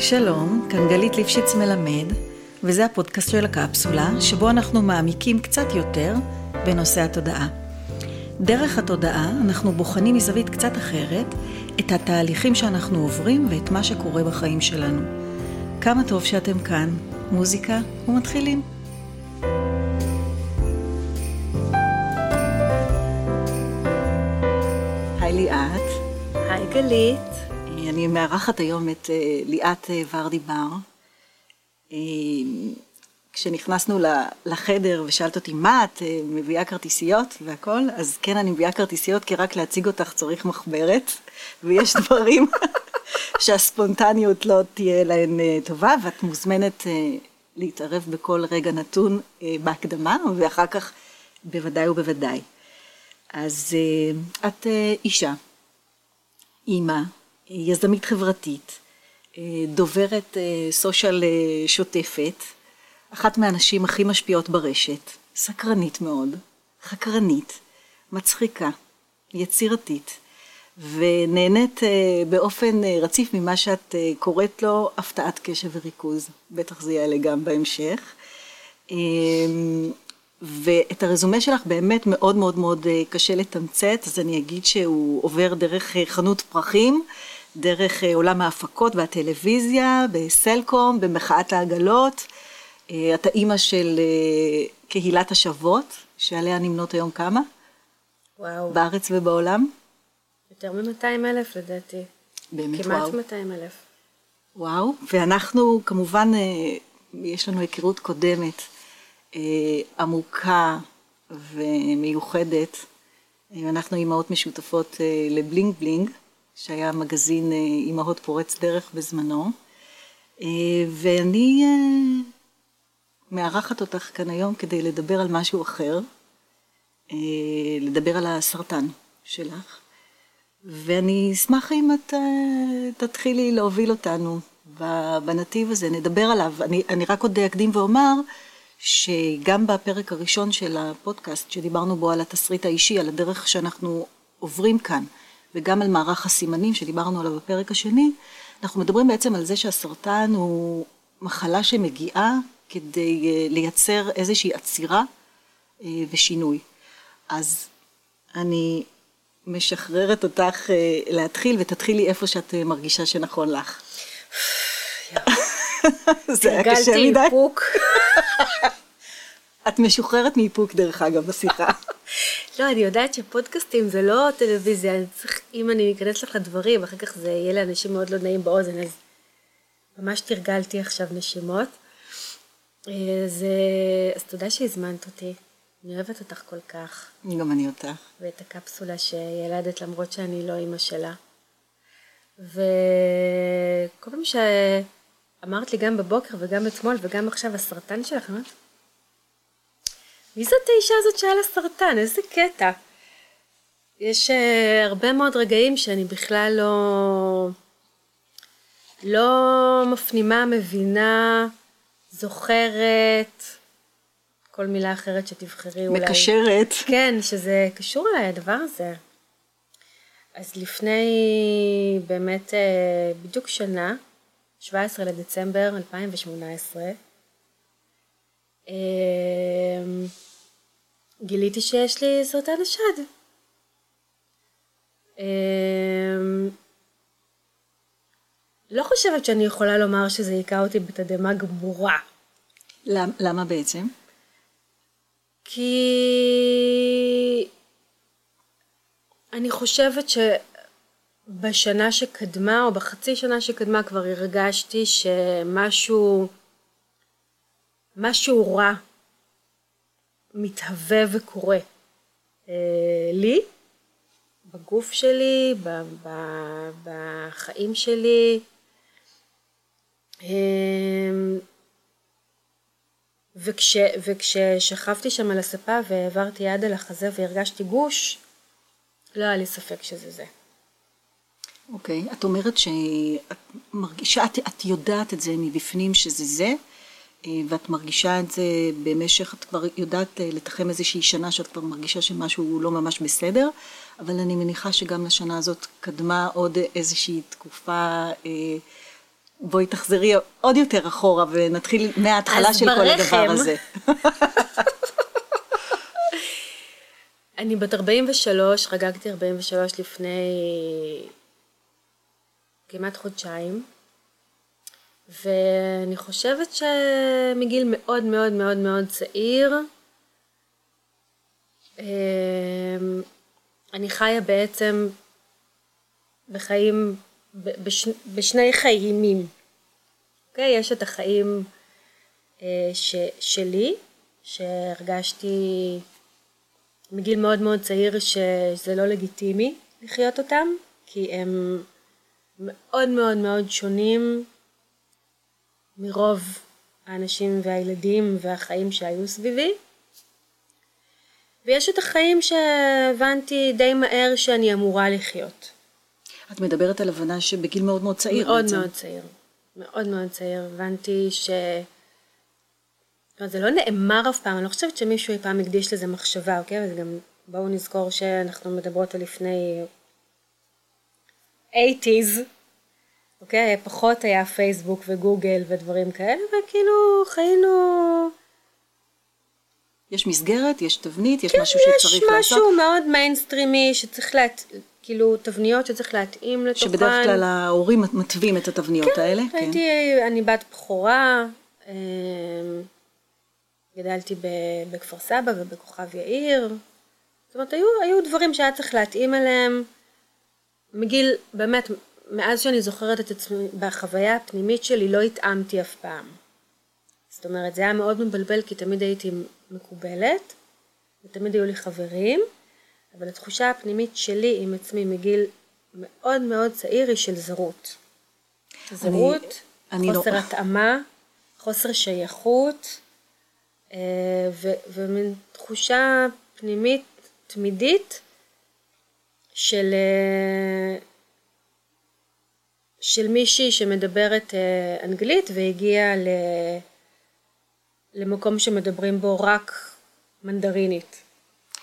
שלום, כאן גלית ליפשיץ מלמד, וזה הפודקאסט של הקפסולה, שבו אנחנו מעמיקים קצת יותר בנושא התודעה. דרך התודעה אנחנו בוחנים מזווית קצת אחרת את התהליכים שאנחנו עוברים ואת מה שקורה בחיים שלנו. כמה טוב שאתם כאן, מוזיקה ומתחילים. היי ליאת. היי גלית. אני מארחת היום את אה, ליאת אה, ורדי בר. אה, כשנכנסנו לחדר ושאלת אותי מה את מביאה כרטיסיות והכל, אז כן אני מביאה כרטיסיות כי רק להציג אותך צריך מחברת ויש דברים שהספונטניות לא תהיה להן טובה ואת מוזמנת להתערב בכל רגע נתון בהקדמה ואחר כך בוודאי ובוודאי. אז את אישה, אימא, יזמית חברתית, אה, דוברת אה, סושיאל אה, שוטפת, אחת מהנשים הכי משפיעות ברשת, סקרנית מאוד, חקרנית, מצחיקה, יצירתית, ונהנית באופן רציף ממה שאת קוראת לו הפתעת קשב וריכוז, בטח זה יעלה גם בהמשך. ואת הרזומה שלך באמת מאוד מאוד מאוד קשה לתמצת, אז אני אגיד שהוא עובר דרך חנות פרחים, דרך אה, עולם ההפקות והטלוויזיה, בסלקום, במחאת העגלות. אה, את האימא של אה, קהילת השוות, שעליה נמנות היום כמה? וואו. בארץ ובעולם? יותר מ-200 אלף לדעתי. באמת כמעט וואו. כמעט 200 אלף. וואו, ואנחנו כמובן, יש לנו היכרות קודמת עמוקה ומיוחדת. אנחנו אימהות משותפות לבלינג בלינג. שהיה מגזין אה, אימהות פורץ דרך בזמנו, אה, ואני אה, מארחת אותך כאן היום כדי לדבר על משהו אחר, לדבר על הסרטן שלך, ואני אשמח אם את תתחילי להוביל אותנו בנתיב הזה, נדבר עליו. אני, אני רק עוד אקדים ואומר שגם בפרק הראשון של הפודקאסט, שדיברנו בו על התסריט האישי, על הדרך שאנחנו עוברים כאן, וגם על מערך הסימנים שדיברנו עליו בפרק השני, אנחנו מדברים בעצם על זה שהסרטן הוא מחלה שמגיעה כדי אה, לייצר איזושהי עצירה אה, ושינוי. אז אני משחררת אותך אה, להתחיל ותתחילי איפה שאת מרגישה שנכון לך. זה היה קשה מדי. הרגלתי איפוק. את משוחררת מאיפוק דרך אגב בשיחה. לא, אני יודעת שפודקאסטים זה לא טלוויזיה, אני צריך, אם אני אכנס לך לדברים, אחר כך זה יהיה לאנשים מאוד לא נעים באוזן, אז ממש תרגלתי עכשיו נשימות. אז, אה, אז תודה שהזמנת אותי, אני אוהבת אותך כל כך. גם אני אותך. ואת הקפסולה שילדת למרות שאני לא אימא שלה. וכל פעם שאמרת לי גם בבוקר וגם אתמול וגם עכשיו הסרטן שלך, אמרת, מי זאת האישה הזאת שהיה לה סרטן? איזה קטע. יש uh, הרבה מאוד רגעים שאני בכלל לא, לא מפנימה, מבינה, זוכרת, כל מילה אחרת שתבחרי אולי. מקשרת. כן, שזה קשור אליי הדבר הזה. אז לפני באמת uh, בדיוק שנה, 17 לדצמבר 2018, um, גיליתי שיש לי סרטן השד. אמ, לא חושבת שאני יכולה לומר שזה היכה אותי בתדהמה גמורה. למה בעצם? כי אני חושבת שבשנה שקדמה או בחצי שנה שקדמה כבר הרגשתי שמשהו משהו רע מתהווה וקורה אה, לי, בגוף שלי, בחיים שלי. אה, וכש, וכששכבתי שם על הספה והעברתי יד על החזה והרגשתי גוש, לא היה לי ספק שזה זה. אוקיי, okay. את אומרת שאת מרגישה, את, את יודעת את זה מבפנים שזה זה, ואת מרגישה את זה במשך, את כבר יודעת אה, לתחם איזושהי שנה שאת כבר מרגישה שמשהו לא ממש בסדר, אבל אני מניחה שגם לשנה הזאת קדמה עוד איזושהי תקופה אה, בואי תחזרי עוד יותר אחורה ונתחיל מההתחלה של כל ברחם. הדבר הזה. אני בת 43, חגגתי 43 לפני כמעט חודשיים, ואני חושבת שמגיל מאוד מאוד מאוד מאוד צעיר, אמ, אני חיה בעצם בחיים, בש, בשני חיימים. אוקיי? יש את החיים אה, ש, שלי, שהרגשתי מגיל מאוד מאוד צעיר שזה לא לגיטימי לחיות אותם, כי הם מאוד מאוד מאוד שונים מרוב האנשים והילדים והחיים שהיו סביבי. ויש את החיים שהבנתי די מהר שאני אמורה לחיות. את מדברת על הבנה שבגיל מאוד מאוד צעיר מאוד בעצם. מאוד צעיר. מאוד מאוד צעיר. הבנתי ש... אומרת, זה לא נאמר אף פעם, אני לא חושבת שמישהו אי פעם הקדיש לזה מחשבה, אוקיי? אבל גם בואו נזכור שאנחנו מדברות על לפני 80's, אוקיי? פחות היה פייסבוק וגוגל ודברים כאלה, וכאילו חיינו... יש מסגרת, יש תבנית, יש משהו כן, יש שצריך משהו לעשות. מאוד מיינסטרימי שצריך להת... כאילו תבניות שצריך להתאים לתוכן. שבדרך כלל ההורים מתווים את התבניות האלה. כן. הייתי, אני בת בכורה, אמ, גדלתי בכפר סבא ובכוכב יאיר. זאת אומרת, היו, היו דברים שהיה צריך להתאים אליהם מגיל, באמת, מאז שאני זוכרת את עצמי, בחוויה הפנימית שלי לא התאמתי אף פעם. זאת אומרת, זה היה מאוד מבלבל כי תמיד הייתי מקובלת, ותמיד היו לי חברים, אבל התחושה הפנימית שלי עם עצמי מגיל מאוד מאוד צעיר היא של זרות. זרות, אני לא- חוסר התאמה, חוסר שייכות, אה, ו- ומין תחושה פנימית תמידית של, אה, של מישהי שמדברת אה, אנגלית והגיעה ל- למקום שמדברים בו רק מנדרינית,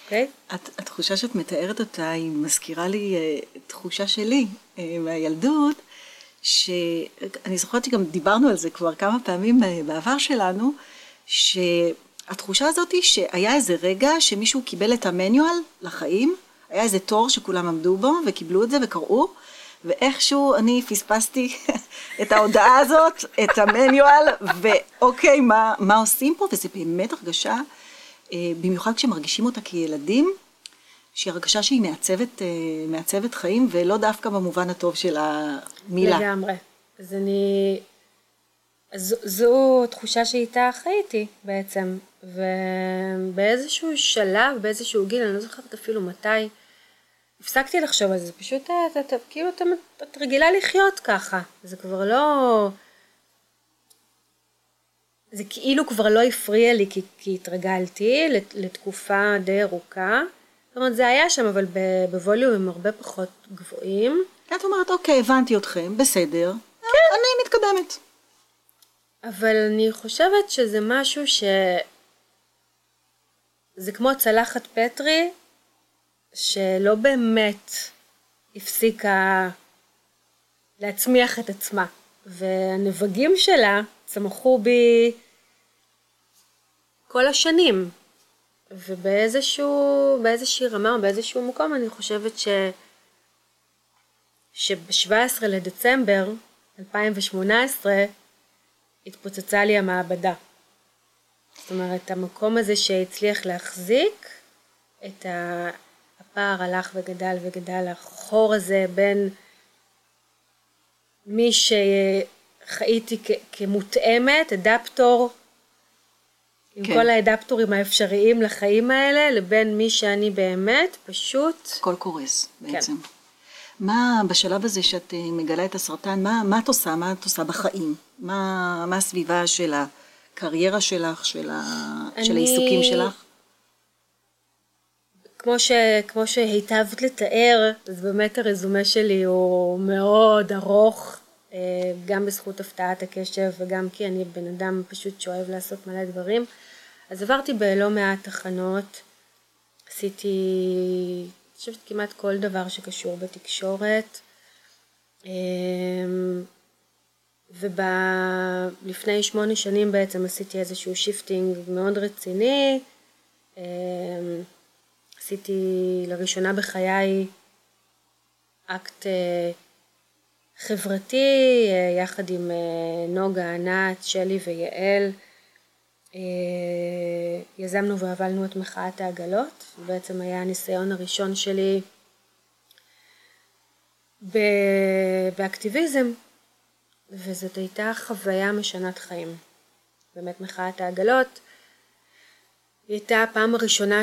אוקיי? את, התחושה שאת מתארת אותה היא מזכירה לי אה, תחושה שלי אה, מהילדות, שאני זוכרת שגם דיברנו על זה כבר כמה פעמים בעבר שלנו, שהתחושה הזאת היא שהיה איזה רגע שמישהו קיבל את המניואל לחיים, היה איזה תור שכולם עמדו בו וקיבלו את זה וקראו, ואיכשהו אני פספסתי את ההודעה הזאת, את המניואל, ואוקיי, מה, מה עושים פה? וזו באמת הרגשה, אה, במיוחד כשמרגישים אותה כילדים, שהיא הרגשה שהיא מעצבת, אה, מעצבת חיים, ולא דווקא במובן הטוב של המילה. לגמרי. אז אני... אז זו תחושה שאיתה חייתי בעצם, ובאיזשהו שלב, באיזשהו גיל, אני לא זוכרת אפילו מתי, הפסקתי לחשוב על זה, פשוט את, את, את, כאילו את, את רגילה לחיות ככה, זה כבר לא... זה כאילו כבר לא הפריע לי כי, כי התרגלתי לת, לתקופה די ארוכה. זאת אומרת, זה היה שם, אבל בווליומים הרבה פחות גבוהים. את אומרת, אוקיי, הבנתי אתכם, בסדר, כן. אני מתקדמת. אבל אני חושבת שזה משהו ש... זה כמו צלחת פטרי, שלא באמת הפסיקה להצמיח את עצמה. והנבגים שלה צמחו בי כל השנים. ובאיזשהו, באיזושהי רמה או באיזשהו מקום אני חושבת ש... שב-17 לדצמבר 2018 התפוצצה לי המעבדה. זאת אומרת, המקום הזה שהצליח להחזיק את ה... הפער הלך וגדל וגדל, החור הזה בין מי שחייתי כ- כמותאמת, אדפטור, עם כן. כל האדפטורים האפשריים לחיים האלה, לבין מי שאני באמת, פשוט הכל קורס בעצם. כן. מה בשלב הזה שאת אה, מגלה את הסרטן, מה, מה את עושה? מה את עושה בחיים? מה, מה הסביבה של הקריירה שלך, של, ה, של אני- העיסוקים שלך? כמו, ש, כמו שהיטבת לתאר, אז באמת הרזומה שלי הוא מאוד ארוך, אה, גם בזכות הפרעת הקשב וגם כי אני בן אדם פשוט שאוהב לעשות מלא דברים. אז עברתי בלא מעט תחנות, עשיתי, אני חושבת כמעט כל דבר שקשור בתקשורת. אה, ולפני שמונה שנים בעצם עשיתי איזשהו shifting מאוד רציני. עשיתי לראשונה בחיי אקט אה, חברתי אה, יחד עם אה, נוגה, ענת, שלי ויעל. יזמנו והובלנו את מחאת העגלות, בעצם היה הניסיון הראשון שלי באקטיביזם, וזאת הייתה חוויה משנת חיים. באמת מחאת העגלות, הייתה הפעם הראשונה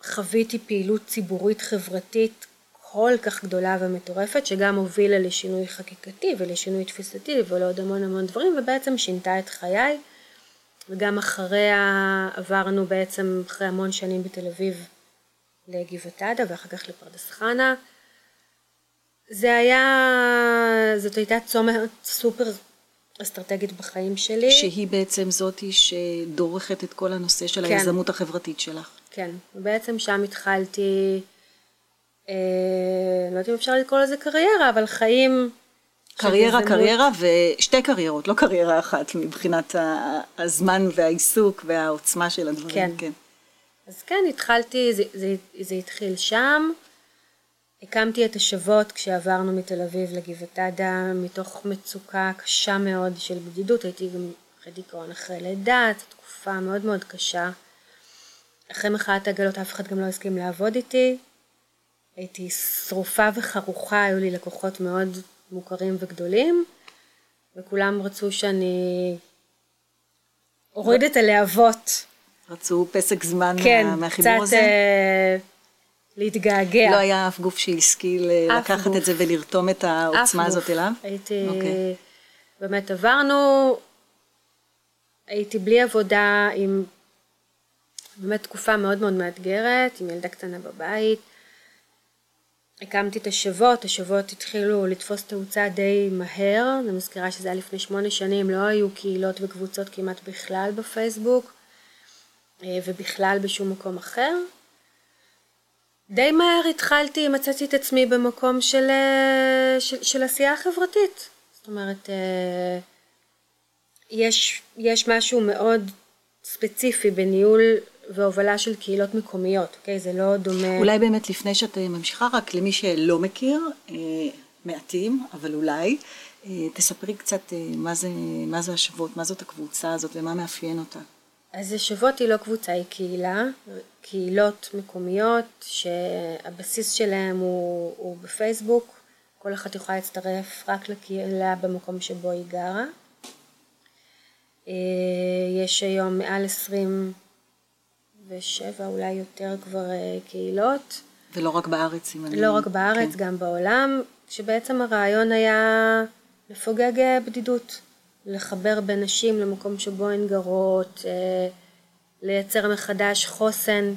שחוויתי פעילות ציבורית חברתית כל כך גדולה ומטורפת, שגם הובילה לשינוי חקיקתי ולשינוי תפיסתי ולעוד המון המון דברים, ובעצם שינתה את חיי. וגם אחריה עברנו בעצם אחרי המון שנים בתל אביב לגבעתדה ואחר כך לפרדס חנה. זה היה, זאת הייתה צומת סופר אסטרטגית בחיים שלי. שהיא בעצם זאתי שדורכת את כל הנושא של כן. היזמות החברתית שלך. כן, ובעצם שם התחלתי, אה, לא יודעת אם אפשר לקרוא לזה קריירה, אבל חיים... קריירה, יזמות... קריירה ושתי קריירות, לא קריירה אחת מבחינת הזמן והעיסוק והעוצמה של הדברים. כן. כן. אז כן, התחלתי, זה, זה, זה התחיל שם. הקמתי את השוות כשעברנו מתל אביב לגבעתדה מתוך מצוקה קשה מאוד של בדידות, הייתי גם אחרי דיכאון אחרי לידה, זו תקופה מאוד מאוד קשה. אחרי מחאת העגלות אף אחד גם לא הסכים לעבוד איתי, הייתי שרופה וחרוכה, היו לי לקוחות מאוד מוכרים וגדולים, וכולם רצו שאני אוריד את הלהבות. רצו פסק זמן כן, מהחיבור קצת, הזה? כן, קצת... להתגעגע. לא היה אף גוף שהשכיל לקחת גוף. את זה ולרתום את העוצמה הזאת גוף. אליו? הייתי, okay. אוקיי. באמת עברנו, הייתי בלי עבודה עם באמת תקופה מאוד מאוד מאתגרת, עם ילדה קטנה בבית. הקמתי את השוות, השוות התחילו לתפוס תאוצה די מהר, אני מזכירה שזה היה לפני שמונה שנים, לא היו קהילות וקבוצות כמעט בכלל בפייסבוק אה, ובכלל בשום מקום אחר. די מהר התחלתי, מצאתי את עצמי במקום של, אה, של, של עשייה חברתית. זאת אומרת, אה, יש, יש משהו מאוד ספציפי בניהול והובלה של קהילות מקומיות, אוקיי? זה לא דומה... אולי באמת לפני שאת אה, ממשיכה, רק למי שלא מכיר, מעטים, אבל אולי, תספרי קצת מה זה, מה זה השוות, מה זאת הקבוצה הזאת ומה מאפיין אותה. אז השוות היא לא קבוצה, היא קהילה, קהילות מקומיות שהבסיס שלהם הוא, הוא בפייסבוק, כל אחת יכולה להצטרף רק לקהילה במקום שבו היא גרה. אה, יש היום מעל 27 אולי יותר כבר אה, קהילות. ולא רק בארץ, אם אני... לא רק בארץ, כן. גם בעולם, שבעצם הרעיון היה לפוגג בדידות. לחבר בין נשים למקום שבו הן גרות, אה, לייצר מחדש חוסן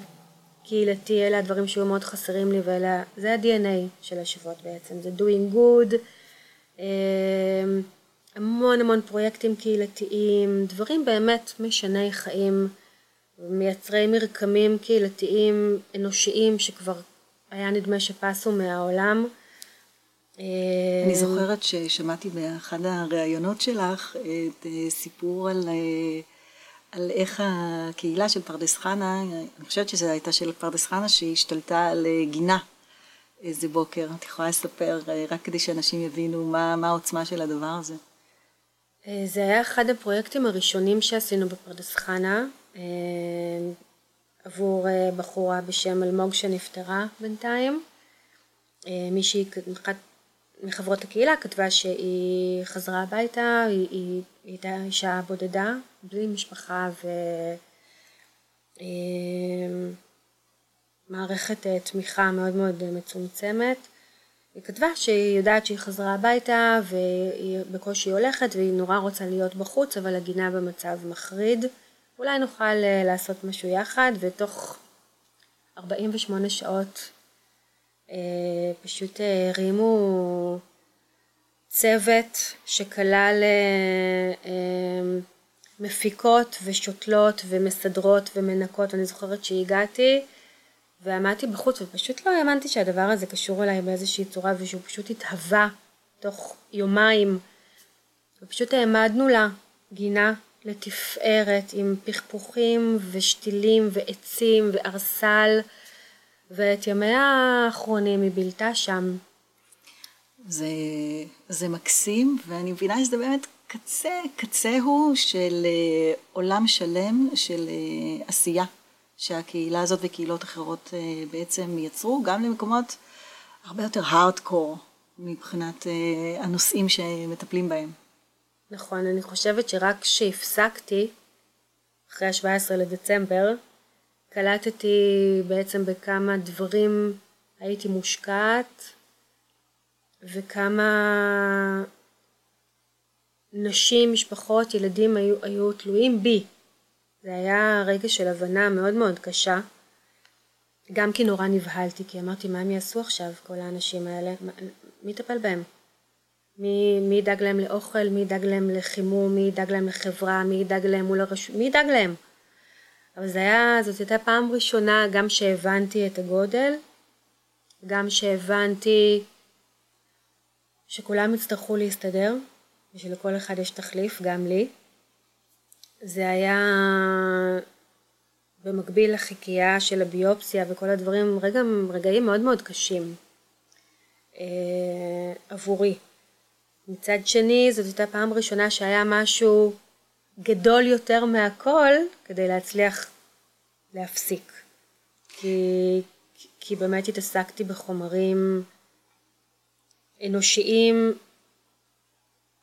קהילתי, אלה הדברים שהיו מאוד חסרים לי ואלה, זה ה-DNA של השוות בעצם, זה doing good, אה, המון המון פרויקטים קהילתיים, דברים באמת משני חיים, מייצרי מרקמים קהילתיים אנושיים שכבר היה נדמה שפסו מהעולם. אני אה, זוכרת ששמעתי באחד הראיונות שלך את אה, סיפור על, אה, על איך הקהילה של פרדס חנה, אני חושבת שזו הייתה של פרדס חנה, שהשתלטה על גינה איזה בוקר. את יכולה לספר רק כדי שאנשים יבינו מה, מה העוצמה של הדבר הזה. זה היה אחד הפרויקטים הראשונים שעשינו בפרדס חנה, עבור בחורה בשם אלמוג שנפטרה בינתיים. מישהי, אחת מחברות הקהילה כתבה שהיא חזרה הביתה, היא, היא, היא הייתה אישה בודדה, בלי משפחה ומערכת אה, תמיכה מאוד מאוד מצומצמת. היא כתבה שהיא יודעת שהיא חזרה הביתה והיא בקושי הולכת והיא נורא רוצה להיות בחוץ אבל הגינה במצב מחריד. אולי נוכל אה, לעשות משהו יחד ותוך 48 שעות אה, פשוט אה, הרימו צוות שכלל אה, מפיקות ושותלות ומסדרות ומנקות, אני זוכרת שהגעתי ועמדתי בחוץ ופשוט לא האמנתי שהדבר הזה קשור אליי באיזושהי צורה ושהוא פשוט התהווה תוך יומיים, ופשוט העמדנו לה גינה לתפארת עם פכפוכים ושתילים ועצים וארסל, ואת ימיה האחרונים היא בילתה שם. זה, זה מקסים, ואני מבינה שזה באמת קצה, קצהו של uh, עולם שלם של uh, עשייה, שהקהילה הזאת וקהילות אחרות uh, בעצם יצרו, גם למקומות הרבה יותר הארדקור מבחינת הנושאים שמטפלים בהם. נכון, אני חושבת שרק כשהפסקתי, אחרי ה-17 לדצמבר, קלטתי בעצם בכמה דברים הייתי מושקעת, וכמה נשים, משפחות, ילדים היו, היו תלויים בי. זה היה רגע של הבנה מאוד מאוד קשה. גם כי נורא נבהלתי, כי אמרתי, מה הם יעשו עכשיו, כל האנשים האלה? מי יטפל בהם? מי, מי ידאג להם לאוכל, מי ידאג להם לחימום, מי ידאג להם לחברה, מי ידאג להם מול הרשות, מי ידאג להם? אבל זה היה, זאת הייתה פעם ראשונה גם שהבנתי את הגודל, גם שהבנתי שכולם יצטרכו להסתדר, ושלכל אחד יש תחליף, גם לי. זה היה במקביל לחיקייה של הביופסיה וכל הדברים, רגע, רגעים מאוד מאוד קשים אה, עבורי. מצד שני, זאת הייתה פעם ראשונה שהיה משהו גדול יותר מהכל כדי להצליח להפסיק. כי, כי באמת התעסקתי בחומרים אנושיים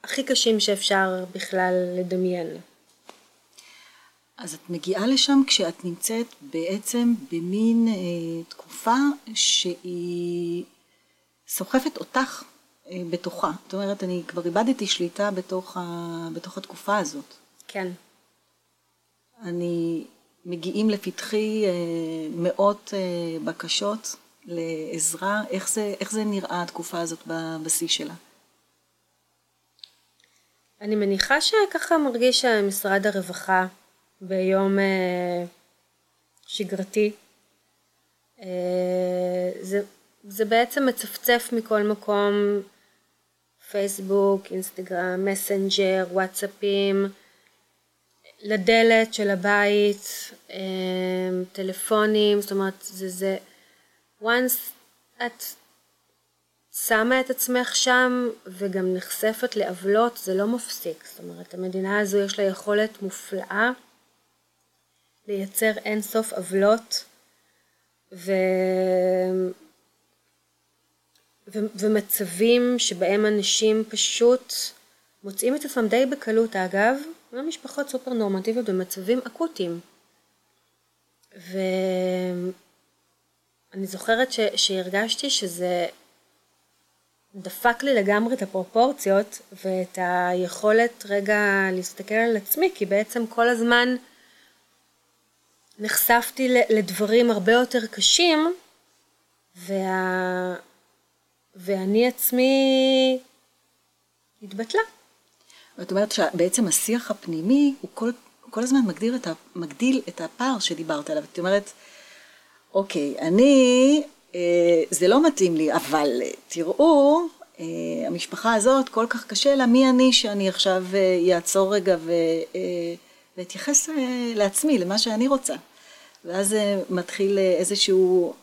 הכי קשים שאפשר בכלל לדמיין. אז את מגיעה לשם כשאת נמצאת בעצם במין אה, תקופה שהיא סוחפת אותך אה, בתוכה. זאת אומרת, אני כבר איבדתי שליטה בתוך, ה, בתוך התקופה הזאת. כן. אני, מגיעים לפתחי אה, מאות אה, בקשות לעזרה. איך זה, איך זה נראה התקופה הזאת בשיא שלה? אני מניחה שככה מרגיש משרד הרווחה ביום אה, שגרתי. אה, זה, זה בעצם מצפצף מכל מקום, פייסבוק, אינסטגרם, מסנג'ר, וואטסאפים, לדלת של הבית, אה, טלפונים, זאת אומרת, זה, זה, once את שמה את עצמך שם וגם נחשפת לעוולות, זה לא מפסיק. זאת אומרת, המדינה הזו יש לה יכולת מופלאה לייצר אינסוף עוולות ו... ו... ומצבים שבהם אנשים פשוט מוצאים את עצמם די בקלות, אגב, גם משפחות סופר נורמטיביות במצבים אקוטיים. ואני זוכרת ש... שהרגשתי שזה דפק לי לגמרי את הפרופורציות ואת היכולת רגע להסתכל על עצמי, כי בעצם כל הזמן נחשפתי לדברים הרבה יותר קשים, וה... ואני עצמי התבטלה. זאת אומרת שבעצם השיח הפנימי הוא כל, כל הזמן מגדיר את ה, מגדיל את הפער שדיברת עליו. זאת אומרת, אוקיי, אני אה, זה לא מתאים לי, אבל אה, תראו, אה, המשפחה הזאת כל כך קשה לה, מי אני שאני עכשיו אעצור רגע ואתייחס לעצמי, למה שאני רוצה. ואז מתחיל איזשהו,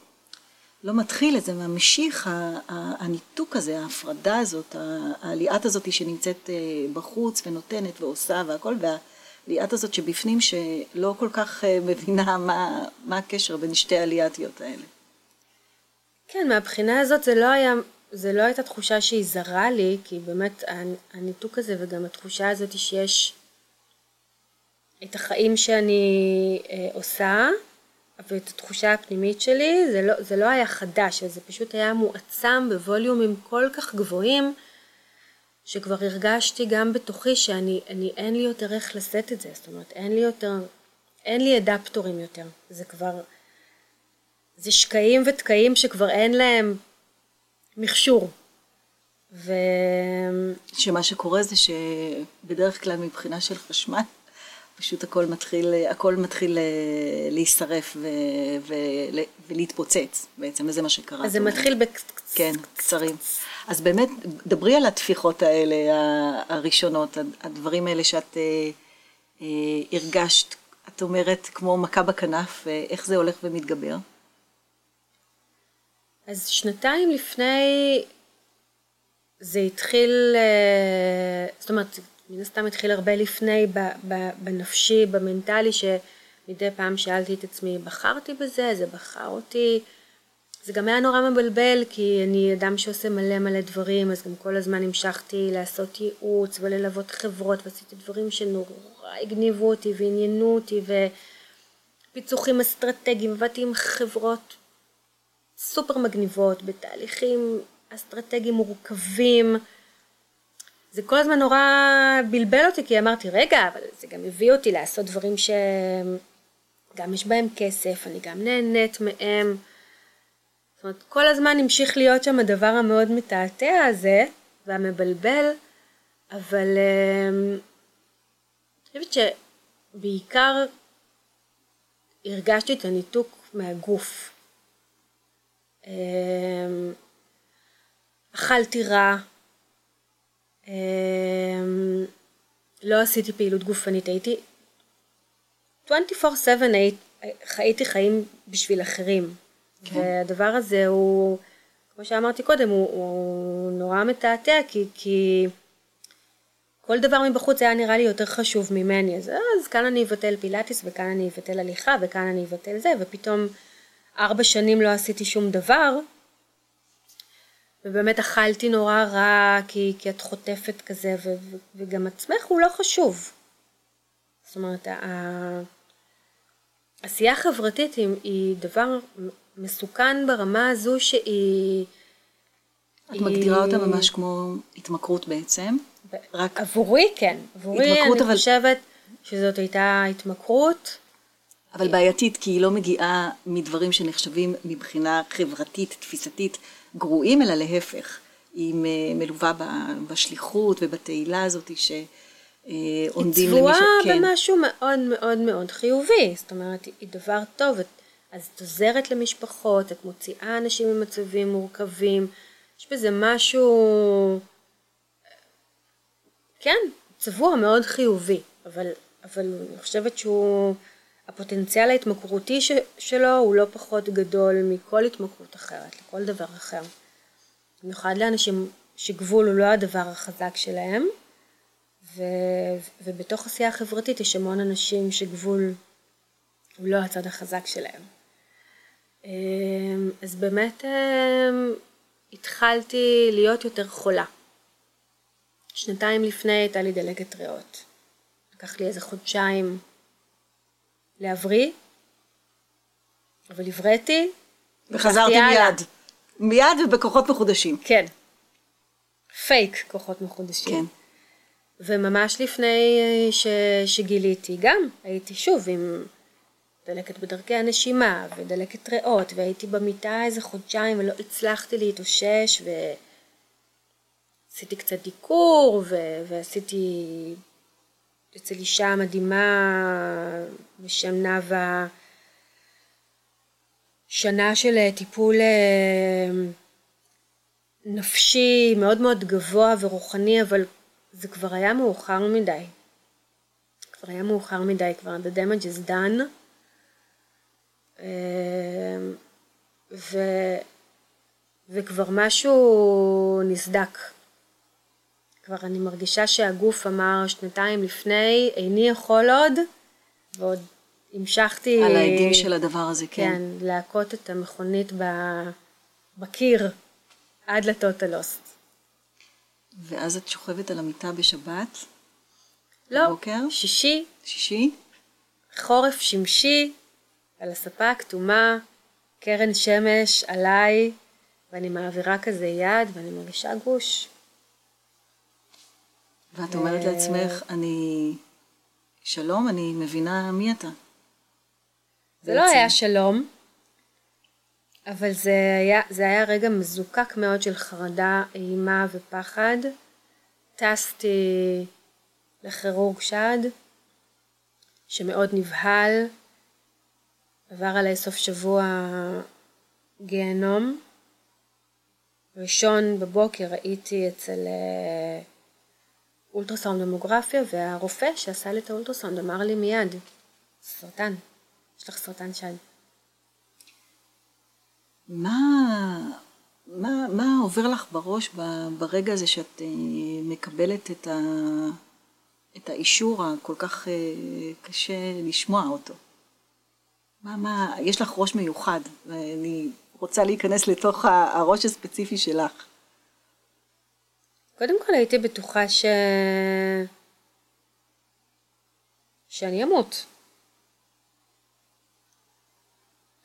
לא מתחיל, זה ממשיך, הניתוק הזה, ההפרדה הזאת, הליאת הזאת שנמצאת בחוץ ונותנת ועושה והכל, והליאת הזאת שבפנים שלא כל כך מבינה מה, מה הקשר בין שתי הליאתיות האלה. כן, מהבחינה הזאת זה לא היה, זה לא הייתה תחושה שהיא זרה לי, כי באמת הניתוק הזה וגם התחושה הזאת שיש את החיים שאני אה, עושה, ואת התחושה הפנימית שלי, זה לא, זה לא היה חדש, זה פשוט היה מועצם בווליומים כל כך גבוהים, שכבר הרגשתי גם בתוכי שאני, אני, אין לי יותר איך לשאת את זה, זאת אומרת, אין לי יותר, אין לי אדפטורים יותר, זה כבר... זה שקעים ותקעים שכבר אין להם מכשור. ו... שמה שקורה זה שבדרך כלל מבחינה של חשמל, פשוט הכל מתחיל, הכל מתחיל אה, להישרף ו... ו... ולהתפוצץ בעצם, וזה מה שקרה. אז זה מתחיל בקצ... כן, קצרים. אז באמת, דברי על התפיחות האלה, הראשונות, הדברים האלה שאת אה, אה, הרגשת, את אומרת, כמו מכה בכנף, איך זה הולך ומתגבר? אז שנתיים לפני זה התחיל, אה, זאת אומרת, מן הסתם התחיל הרבה לפני בנפשי, במנטלי, שמדי פעם שאלתי את עצמי, בחרתי בזה, זה בחר אותי. זה גם היה נורא מבלבל, כי אני אדם שעושה מלא מלא דברים, אז גם כל הזמן המשכתי לעשות ייעוץ וללוות חברות, ועשיתי דברים שנורא הגניבו אותי ועניינו אותי, ופיצוחים אסטרטגיים, עבדתי עם חברות סופר מגניבות, בתהליכים אסטרטגיים מורכבים. זה כל הזמן נורא בלבל אותי, כי אמרתי, רגע, אבל זה גם הביא אותי לעשות דברים שגם יש בהם כסף, אני גם נהנית מהם. זאת אומרת, כל הזמן המשיך להיות שם הדבר המאוד מתעתע הזה, והמבלבל, אבל אמ, אני חושבת שבעיקר הרגשתי את הניתוק מהגוף. אמ, אכלתי רע, לא עשיתי פעילות גופנית, הייתי 24/7 חייתי חיים בשביל אחרים. כן. והדבר הזה הוא, כמו שאמרתי קודם, הוא, הוא נורא מתעתע, כי, כי כל דבר מבחוץ היה נראה לי יותר חשוב ממני. אז, אז כאן אני אבטל פילאטיס, וכאן אני אבטל הליכה, וכאן אני אבטל זה, ופתאום ארבע שנים לא עשיתי שום דבר, ובאמת אכלתי נורא רע, כי, כי את חוטפת כזה, ו, ו, וגם עצמך הוא לא חשוב. זאת אומרת, העשייה החברתית היא, היא דבר מסוכן ברמה הזו שהיא... את היא... מגדירה אותה ממש כמו התמכרות בעצם. רק... עבורי כן, עבורי אני אבל... חושבת שזאת הייתה התמכרות. אבל בעייתית, כי היא לא מגיעה מדברים שנחשבים מבחינה חברתית, תפיסתית, גרועים, אלא להפך. היא מלווה בשליחות ובתהילה הזאת שעונדים למישהו. היא צבועה במשהו מאוד מאוד מאוד חיובי, זאת אומרת, היא דבר טוב, אז את עוזרת למשפחות, את מוציאה אנשים ממצבים מורכבים, יש בזה משהו, כן, צבוע מאוד חיובי, אבל, אבל אני חושבת שהוא, הפוטנציאל ההתמכרותי ש, שלו הוא לא פחות גדול מכל התמכרות אחרת, לכל דבר אחר. במיוחד לאנשים שגבול הוא לא הדבר החזק שלהם, ו, ובתוך עשייה חברתית יש המון אנשים שגבול הוא לא הצד החזק שלהם. אמ, אז באמת אמ, התחלתי להיות יותר חולה. שנתיים לפני הייתה לי דלקת ריאות. לקח לי איזה חודשיים להבריא, אבל הבראתי. וחזרתי מיד. מיד ובכוחות מחודשים. כן. פייק כוחות מחודשים. כן. וממש לפני ש... שגיליתי גם, הייתי שוב עם דלקת בדרכי הנשימה ודלקת ריאות והייתי במיטה איזה חודשיים ולא הצלחתי להתאושש ועשיתי קצת דיקור ו... ועשיתי אצל אישה מדהימה בשם נאוה שנה של טיפול אה, נפשי מאוד מאוד גבוה ורוחני אבל זה כבר היה מאוחר מדי כבר היה מאוחר מדי כבר the damage is done אמ, ו, וכבר משהו נסדק. כבר אני מרגישה שהגוף אמר שנתיים לפני, איני יכול עוד, ועוד המשכתי... על העדים של הדבר הזה, כן. כן, להכות את המכונית בקיר עד לטוטלוסט. ואז את שוכבת על המיטה בשבת? לא, בבוקר? שישי. שישי? חורף שמשי, על הספה הכתומה, קרן שמש עליי, ואני מעבירה כזה יד, ואני מרגישה גוש. ואת אומרת לעצמך, אני... שלום, אני מבינה מי אתה. זה לא היה שלום, אבל זה היה, זה היה רגע מזוקק מאוד של חרדה, אימה ופחד. טסתי לכירורג שד, שמאוד נבהל, עבר עליי סוף שבוע גיהנום, ראשון בבוקר הייתי אצל אה, אולטרסאונד ממוגרפיה, והרופא שעשה לי את האולטרסאונד אמר לי מיד, סרטן, יש לך סרטן שד. מה, מה, מה עובר לך בראש ברגע הזה שאת אה, מקבלת את, ה, את האישור הכל כך אה, קשה לשמוע אותו? מה, מה, יש לך ראש מיוחד, ואני רוצה להיכנס לתוך הראש הספציפי שלך. קודם כל הייתי בטוחה ש... שאני אמות.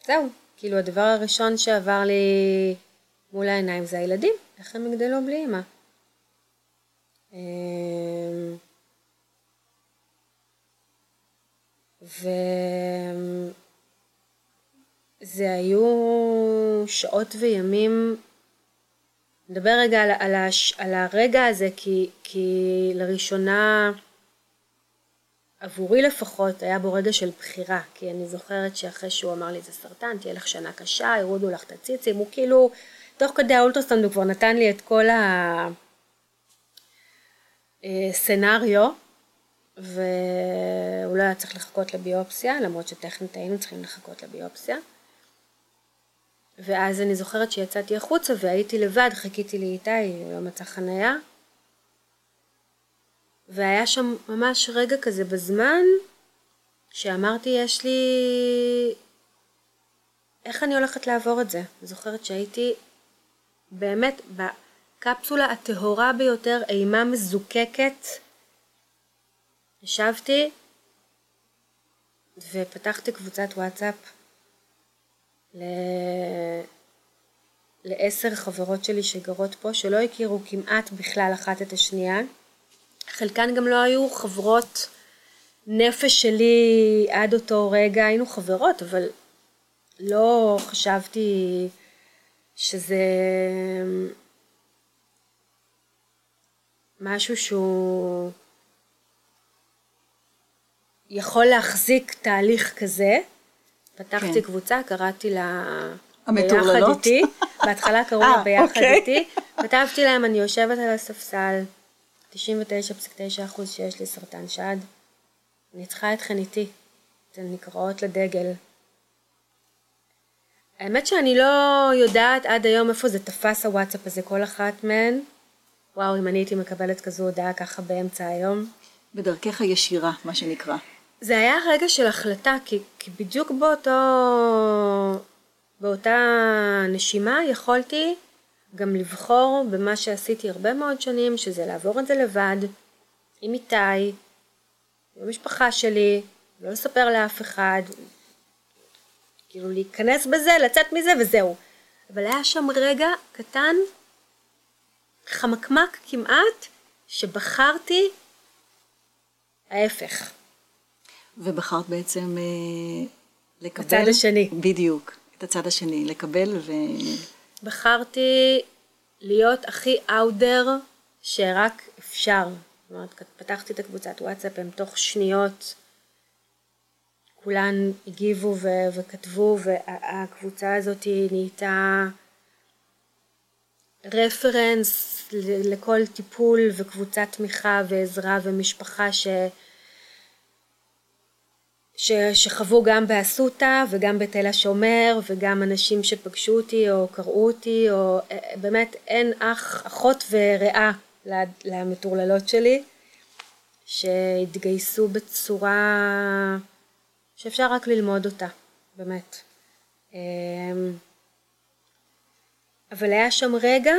זהו, כאילו הדבר הראשון שעבר לי מול העיניים זה הילדים, איך הם יגדלו בלי אמא. אמ, וזה היו שעות וימים, נדבר רגע על, על, הש... על הרגע הזה כי, כי לראשונה עבורי לפחות היה בו רגע של בחירה, כי אני זוכרת שאחרי שהוא אמר לי זה סרטן, תהיה לך שנה קשה, יורידו לך את הציצים, הוא כאילו, תוך כדי האולטרסאונד הוא כבר נתן לי את כל ה scenario, והוא לא היה צריך לחכות לביופסיה, למרות שטכנית היינו צריכים לחכות לביופסיה. ואז אני זוכרת שיצאתי החוצה והייתי לבד, חיכיתי לאיתי, לא מצא חניה, והיה שם ממש רגע כזה בזמן, שאמרתי, יש לי... איך אני הולכת לעבור את זה? זוכרת שהייתי באמת בקפסולה הטהורה ביותר, אימה מזוקקת. ישבתי ופתחתי קבוצת וואטסאפ ל... לעשר חברות שלי שגרות פה, שלא הכירו כמעט בכלל אחת את השנייה. חלקן גם לא היו חברות נפש שלי עד אותו רגע, היינו חברות, אבל לא חשבתי שזה משהו שהוא יכול להחזיק תהליך כזה. פתחתי כן. קבוצה, קראתי לה המטורללות? ביחד איתי, בהתחלה קראו לה ביחד אוקיי. איתי, כתבתי להם אני יושבת על הספסל, 99.9% שיש לי סרטן שד. אני צריכה אתכן איתי. אתן נקראות לדגל. האמת שאני לא יודעת עד היום איפה זה תפס הוואטסאפ הזה, כל אחת מהן. וואו, אם אני הייתי מקבלת כזו הודעה ככה באמצע היום. בדרכך הישירה, מה שנקרא. זה היה רגע של החלטה, כי, כי בדיוק באותו, באותה נשימה יכולתי גם לבחור במה שעשיתי הרבה מאוד שנים, שזה לעבור את זה לבד, עם איתי, עם המשפחה שלי, לא לספר לאף אחד, כאילו להיכנס בזה, לצאת מזה וזהו. אבל היה שם רגע קטן, חמקמק כמעט, שבחרתי ההפך. ובחרת בעצם אה, לקבל... הצד השני. בדיוק, את הצד השני, לקבל ו... בחרתי להיות הכי אאודר שרק אפשר. זאת אומרת, פתחתי את הקבוצת וואטסאפ, הם תוך שניות כולן הגיבו ו- וכתבו, והקבוצה הזאת נהייתה רפרנס לכל טיפול וקבוצת תמיכה ועזרה ומשפחה ש... ש, שחוו גם באסותא וגם בתל השומר וגם אנשים שפגשו אותי או קראו אותי או אה, באמת אין אח, אחות ורעה למטורללות שלי שהתגייסו בצורה שאפשר רק ללמוד אותה, באמת. אמ, אבל היה שם רגע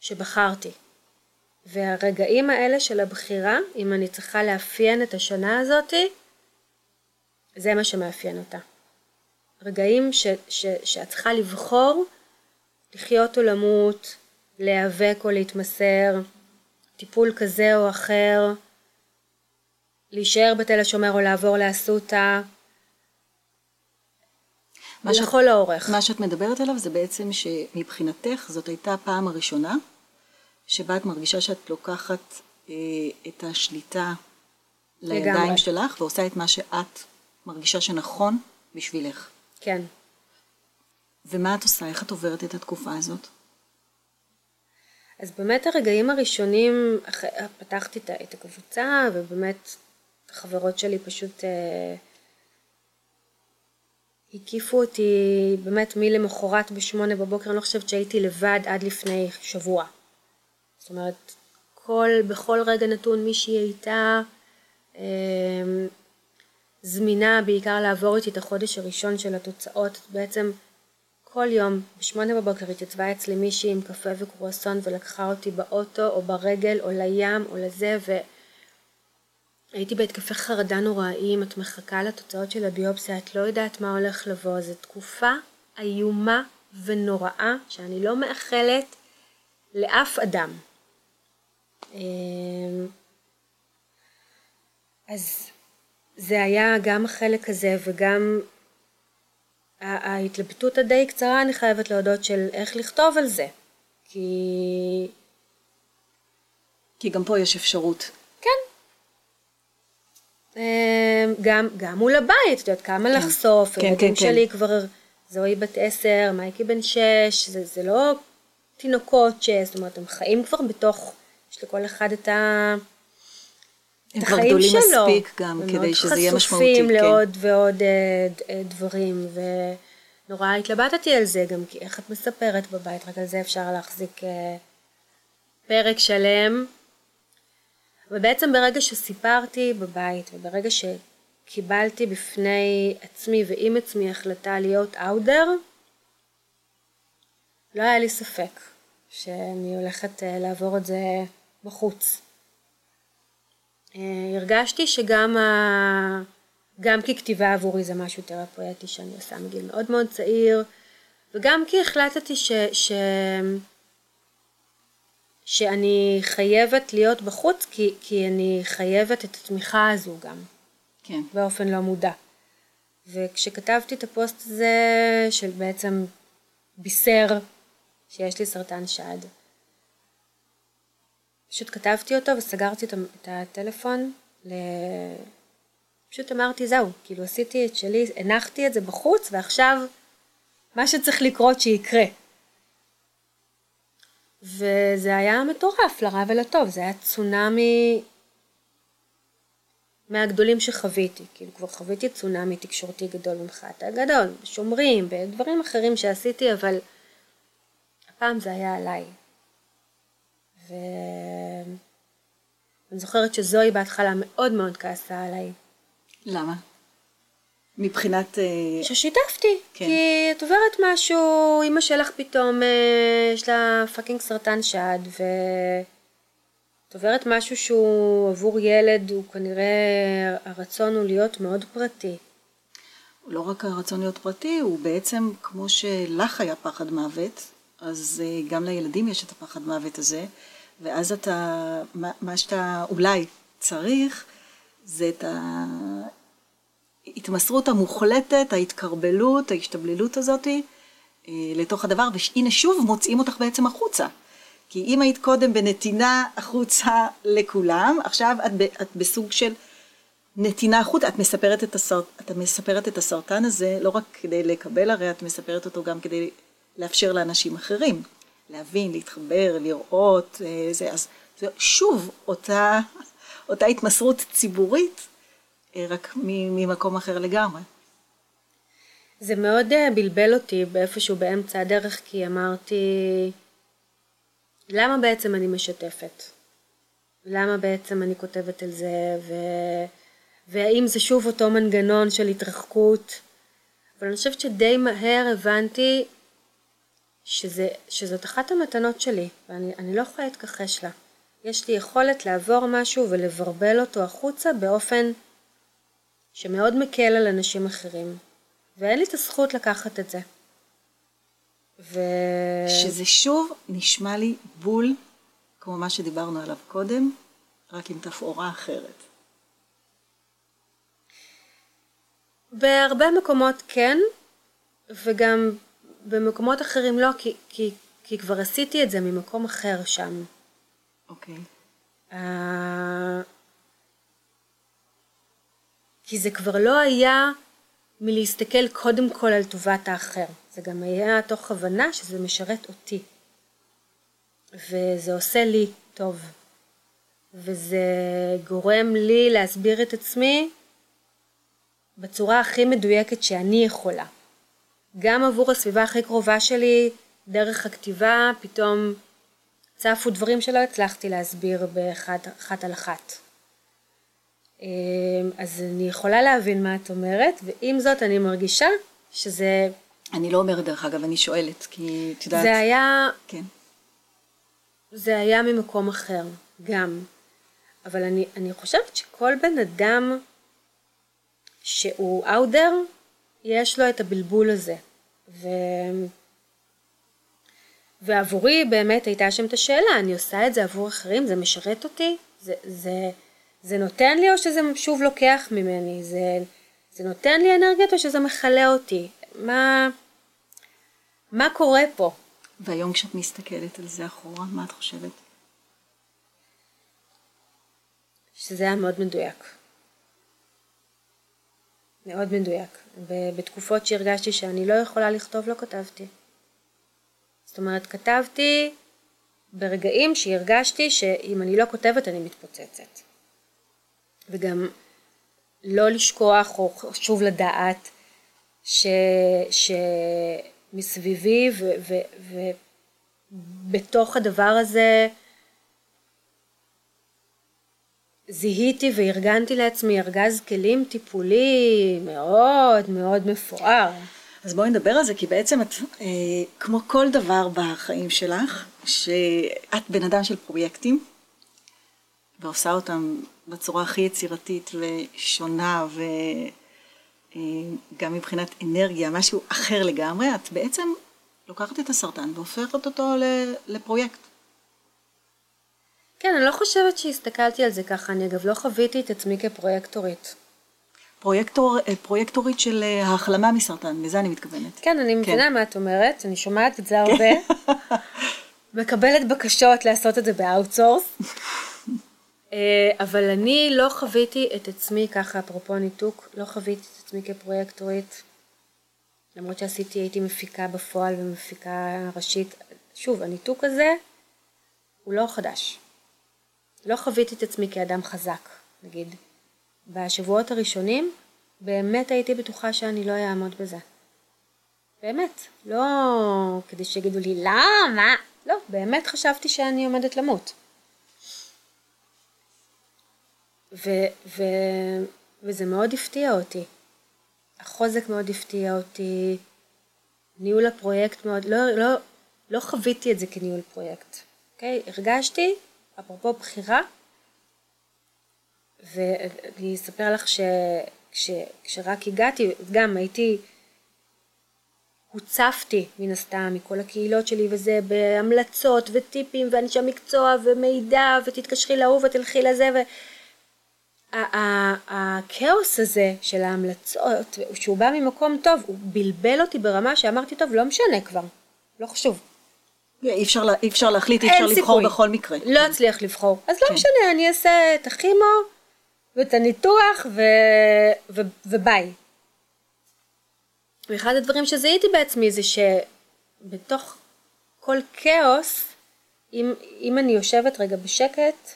שבחרתי. והרגעים האלה של הבחירה, אם אני צריכה לאפיין את השנה הזאתי, זה מה שמאפיין אותה. רגעים ש, ש, שאת צריכה לבחור לחיות או למות, להיאבק או להתמסר, טיפול כזה או אחר, להישאר בתל השומר או לעבור לאסותא, לכל האורך. מה שאת מדברת עליו זה בעצם שמבחינתך זאת הייתה הפעם הראשונה שבה את מרגישה שאת לוקחת אה, את השליטה לידיים לגמרי. שלך ועושה את מה שאת מרגישה שנכון בשבילך. כן. ומה את עושה? איך את עוברת את התקופה הזאת? אז באמת הרגעים הראשונים, אח... פתחתי את הקבוצה, ובאמת החברות שלי פשוט אה, הקיפו אותי באמת מלמחרת בשמונה בבוקר, אני לא חושבת שהייתי לבד עד לפני שבוע. זאת אומרת, כל, בכל רגע נתון מישהי הייתה אה, זמינה בעיקר לעבור איתי את החודש הראשון של התוצאות. בעצם כל יום בשמונה בבוקר התייצבה אצלי מישהי עם קפה וקרואסון ולקחה אותי באוטו או ברגל או לים או לזה והייתי בהתקפי חרדה נוראיים, את מחכה לתוצאות של הביופסיה, את לא יודעת מה הולך לבוא, זו תקופה איומה ונוראה שאני לא מאחלת לאף אדם. אמ, אז זה היה גם החלק הזה וגם ההתלבטות הדי קצרה, אני חייבת להודות, של איך לכתוב על זה. כי... כי גם פה יש אפשרות. כן. אמ, גם, גם מול הבית, את יודעת, כמה כן. לחשוף, כן, כן, כן. שלי כבר, זוהי בת עשר, מייקי בן שש, זה, זה לא תינוקות ש... זאת אומרת, הם חיים כבר בתוך, יש לכל אחד את ה... הם כבר גדולים שלו. מספיק גם כדי שזה יהיה משמעותי. הם מאוד חשופים לעוד כן. ועוד uh, דברים, ונורא התלבטתי על זה גם, כי איך את מספרת בבית, רק על זה אפשר להחזיק uh, פרק שלם. ובעצם ברגע שסיפרתי בבית, וברגע שקיבלתי בפני עצמי ועם עצמי החלטה להיות אאודר, לא היה לי ספק שאני הולכת לעבור את זה בחוץ. אה, הרגשתי שגם ה... גם ככתיבה עבורי זה משהו תרפואטי שאני עושה מגיל מאוד מאוד צעיר, וגם כי החלטתי ש... ש... שאני חייבת להיות בחוץ, כי, כי אני חייבת את התמיכה הזו גם. כן. באופן לא מודע. וכשכתבתי את הפוסט הזה, של בעצם בישר שיש לי סרטן שד, פשוט כתבתי אותו וסגרתי את הטלפון, ל... פשוט אמרתי זהו, כאילו עשיתי את שלי, הנחתי את זה בחוץ ועכשיו מה שצריך לקרות שיקרה. וזה היה מטורף לרע ולטוב, זה היה צונאמי מהגדולים שחוויתי, כאילו כבר חוויתי צונאמי תקשורתי גדול ממחאת העגלות, בשומרים, בדברים אחרים שעשיתי, אבל הפעם זה היה עליי. ואני זוכרת שזואי בהתחלה מאוד מאוד כעסה עליי. למה? מבחינת... אה, ששיתפתי, כן. כי את עוברת משהו, אמא שלך פתאום אה, יש לה fucking סרטן שד, ואת עוברת משהו שהוא עבור ילד, הוא כנראה, הרצון הוא להיות מאוד פרטי. לא רק הרצון להיות פרטי, הוא בעצם, כמו שלך היה פחד מוות, אז אה, גם לילדים יש את הפחד מוות הזה, ואז אתה, מה, מה שאתה אולי צריך, זה את ההתמסרות המוחלטת, ההתקרבלות, ההשתבללות הזאתי אה, לתוך הדבר, והנה שוב מוצאים אותך בעצם החוצה. כי אם היית קודם בנתינה החוצה לכולם, עכשיו את, ב, את בסוג של נתינה החוצה, את מספרת את, הסרט, את מספרת את הסרטן הזה לא רק כדי לקבל, הרי את מספרת אותו גם כדי לאפשר לאנשים אחרים. להבין, להתחבר, לראות, אה, זה, אז זה שוב אותה, אותה התמסרות ציבורית, אה, רק ממקום אחר לגמרי. זה מאוד אה, בלבל אותי באיפשהו באמצע הדרך, כי אמרתי, למה בעצם אני משתפת? למה בעצם אני כותבת על זה, ו... והאם זה שוב אותו מנגנון של התרחקות? אבל אני חושבת שדי מהר הבנתי שזה, שזאת אחת המתנות שלי, ואני לא יכולה להתכחש לה. יש לי יכולת לעבור משהו ולברבל אותו החוצה באופן שמאוד מקל על אנשים אחרים, ואין לי את הזכות לקחת את זה. ו... שזה שוב נשמע לי בול, כמו מה שדיברנו עליו קודם, רק עם תפאורה אחרת. בהרבה מקומות כן, וגם במקומות אחרים לא, כי, כי, כי כבר עשיתי את זה ממקום אחר שם. אוקיי. Uh, כי זה כבר לא היה מלהסתכל קודם כל על טובת האחר, זה גם היה תוך הבנה שזה משרת אותי. וזה עושה לי טוב. וזה גורם לי להסביר את עצמי בצורה הכי מדויקת שאני יכולה. גם עבור הסביבה הכי קרובה שלי, דרך הכתיבה, פתאום צפו דברים שלא הצלחתי להסביר באחת על אחת. אמ, אז אני יכולה להבין מה את אומרת, ועם זאת אני מרגישה שזה... אני לא אומרת דרך אגב, אני שואלת, כי את יודעת... זה היה... כן. זה היה ממקום אחר, גם. אבל אני, אני חושבת שכל בן אדם שהוא אאודר, יש לו את הבלבול הזה. ו... ועבורי באמת הייתה שם את השאלה, אני עושה את זה עבור אחרים, זה משרת אותי? זה, זה, זה נותן לי או שזה שוב לוקח ממני? זה, זה נותן לי אנרגיות או שזה מכלה אותי? מה, מה קורה פה? והיום כשאת מסתכלת על זה אחורה, מה את חושבת? שזה היה מאוד מדויק. מאוד מדויק. ובתקופות שהרגשתי שאני לא יכולה לכתוב, לא כתבתי. זאת אומרת, כתבתי ברגעים שהרגשתי שאם אני לא כותבת אני מתפוצצת. וגם לא לשכוח או חשוב לדעת ש, שמסביבי ובתוך הדבר הזה זיהיתי וארגנתי לעצמי ארגז כלים טיפולי מאוד מאוד מפואר. אז בואי נדבר על זה, כי בעצם את, אה, כמו כל דבר בחיים שלך, שאת בן אדם של פרויקטים, ועושה אותם בצורה הכי יצירתית ושונה, וגם אה, מבחינת אנרגיה, משהו אחר לגמרי, את בעצם לוקחת את הסרטן והופכת אותו לפרויקט. כן, אני לא חושבת שהסתכלתי על זה ככה, אני אגב לא חוויתי את עצמי כפרויקטורית. פרויקטור, אה, פרויקטורית של אה, ההחלמה מסרטן, לזה אני מתכוונת. כן, אני מבינה כן. מה את אומרת, אני שומעת את זה הרבה. מקבלת בקשות לעשות את זה ב outsource. אה, אבל אני לא חוויתי את עצמי ככה, אפרופו ניתוק, לא חוויתי את עצמי כפרויקטורית. למרות שעשיתי, הייתי מפיקה בפועל ומפיקה ראשית. שוב, הניתוק הזה הוא לא חדש. לא חוויתי את עצמי כאדם חזק, נגיד. בשבועות הראשונים באמת הייתי בטוחה שאני לא אעמוד בזה. באמת, לא כדי שיגידו לי למה, לא, באמת חשבתי שאני עומדת למות. ו, ו, וזה מאוד הפתיע אותי. החוזק מאוד הפתיע אותי, ניהול הפרויקט מאוד, לא, לא, לא חוויתי את זה כניהול פרויקט, אוקיי? הרגשתי, אפרופו בחירה, ואני אספר לך שכשרק הגעתי, גם הייתי, הוצפתי מן הסתם מכל הקהילות שלי וזה בהמלצות וטיפים ואנשי מקצוע ומידע ותתקשרי להוא ותלכי לזה ו... הכאוס הזה של ההמלצות, שהוא בא ממקום טוב, הוא בלבל אותי ברמה שאמרתי, טוב, לא משנה כבר, לא חשוב. אי אפשר, אי אפשר להחליט, אי אפשר לבחור סיכוי. בכל מקרה. לא כן. אצליח לבחור. אז לא כן. משנה, אני אעשה את הכימו ואת הניתוח ו... ו... וביי. ואחד הדברים שזיהיתי בעצמי זה שבתוך כל כאוס, אם, אם אני יושבת רגע בשקט,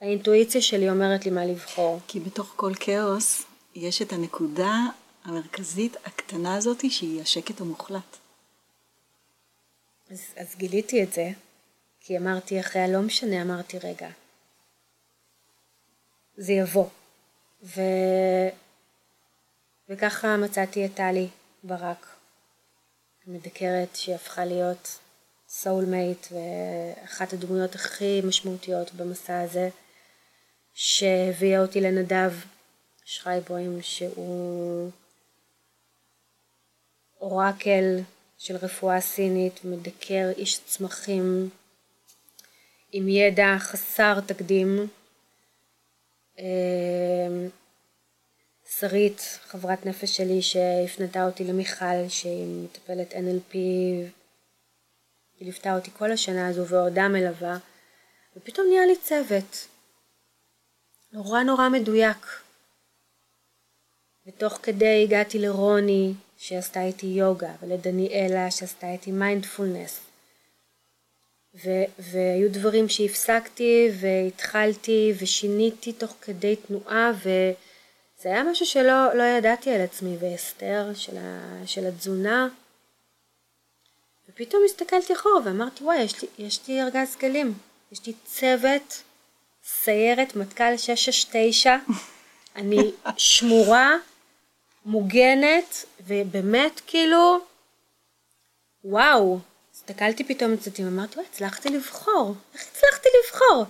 האינטואיציה שלי אומרת לי מה לבחור. כי בתוך כל כאוס יש את הנקודה המרכזית הקטנה הזאת שהיא השקט המוחלט. אז, אז גיליתי את זה, כי אמרתי אחרי הלא משנה, אמרתי רגע, זה יבוא. ו... וככה מצאתי את טלי ברק, מדקרת שהפכה להיות soulmate ואחת הדמויות הכי משמעותיות במסע הזה, שהביאה אותי לנדב שרייבוים שהוא אורקל של רפואה סינית, מדקר איש צמחים עם ידע חסר תקדים. אמ, שרית, חברת נפש שלי שהפנתה אותי למיכל שהיא מטפלת NLP היא ליוותה אותי כל השנה הזו ועודה מלווה ופתאום נהיה לי צוות. נורא נורא מדויק. ותוך כדי הגעתי לרוני שעשתה איתי יוגה ולדניאלה שעשתה איתי מיינדפולנס. ו- והיו דברים שהפסקתי והתחלתי ושיניתי תוך כדי תנועה וזה היה משהו שלא לא ידעתי על עצמי ואסתר של, ה- של התזונה. ופתאום הסתכלתי אחורה ואמרתי וואי יש לי, יש לי ארגז כלים, יש לי צוות, סיירת מטכ"ל 669, אני שמורה, מוגנת ובאמת כאילו וואו הסתכלתי פתאום אצלי ואמרתי, וואי, הצלחתי לבחור. איך הצלחתי לבחור?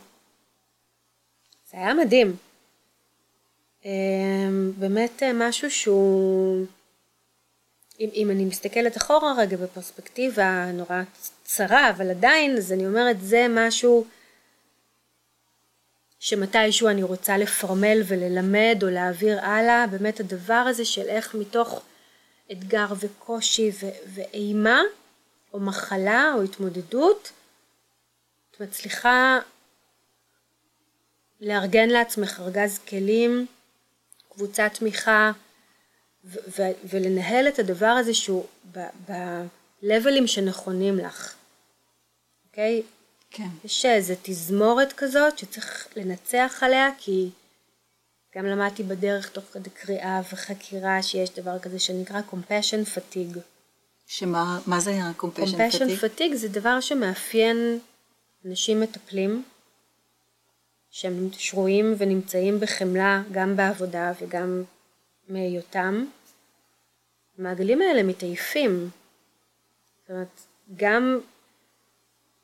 זה היה מדהים. אמ, באמת אה, משהו שהוא, אם, אם אני מסתכלת אחורה רגע בפרספקטיבה נורא צרה, אבל עדיין, אז אני אומרת, זה משהו שמתישהו אני רוצה לפרמל וללמד או להעביר הלאה, באמת הדבר הזה של איך מתוך אתגר וקושי ו- ואימה, או מחלה או התמודדות, את מצליחה לארגן לעצמך ארגז כלים, קבוצת תמיכה, ו- ו- ולנהל את הדבר הזה שהוא ב-לבלים שנכונים לך, אוקיי? כן. יש איזו תזמורת כזאת שצריך לנצח עליה, כי גם למדתי בדרך תוך כדי קריאה וחקירה שיש דבר כזה שנקרא compassion fatigue. שמה מה זה ה-compassion compassion fatigue? fatigue זה דבר שמאפיין אנשים מטפלים שהם שרויים ונמצאים בחמלה גם בעבודה וגם מהיותם. המעגלים האלה מתעייפים. זאת אומרת, גם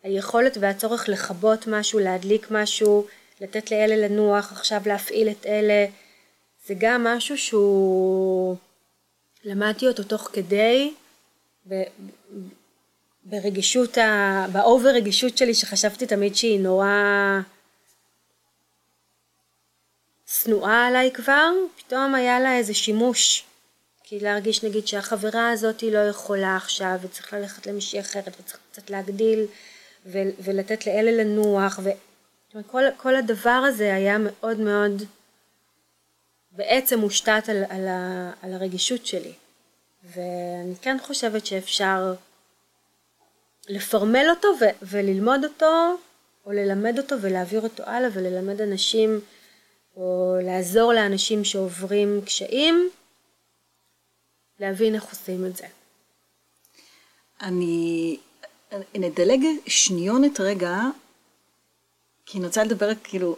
היכולת והצורך לכבות משהו, להדליק משהו, לתת לאלה לנוח, עכשיו להפעיל את אלה, זה גם משהו שהוא... למדתי אותו תוך כדי, ב- ברגישות, ה... באובר רגישות שלי שחשבתי תמיד שהיא נורא שנואה עליי כבר, פתאום היה לה איזה שימוש. כי להרגיש נגיד שהחברה הזאת היא לא יכולה עכשיו וצריך ללכת למישהי אחרת וצריך קצת להגדיל ולתת לאלה לנוח וכל כל הדבר הזה היה מאוד מאוד בעצם מושתת על, על, ה, על הרגישות שלי ואני כן חושבת שאפשר לפרמל אותו ו- וללמוד אותו או ללמד אותו ולהעביר אותו הלאה וללמד אנשים או לעזור לאנשים שעוברים קשיים להבין איך עושים את זה. אני נדלג שניונת רגע, כי אני רוצה לדבר, כאילו,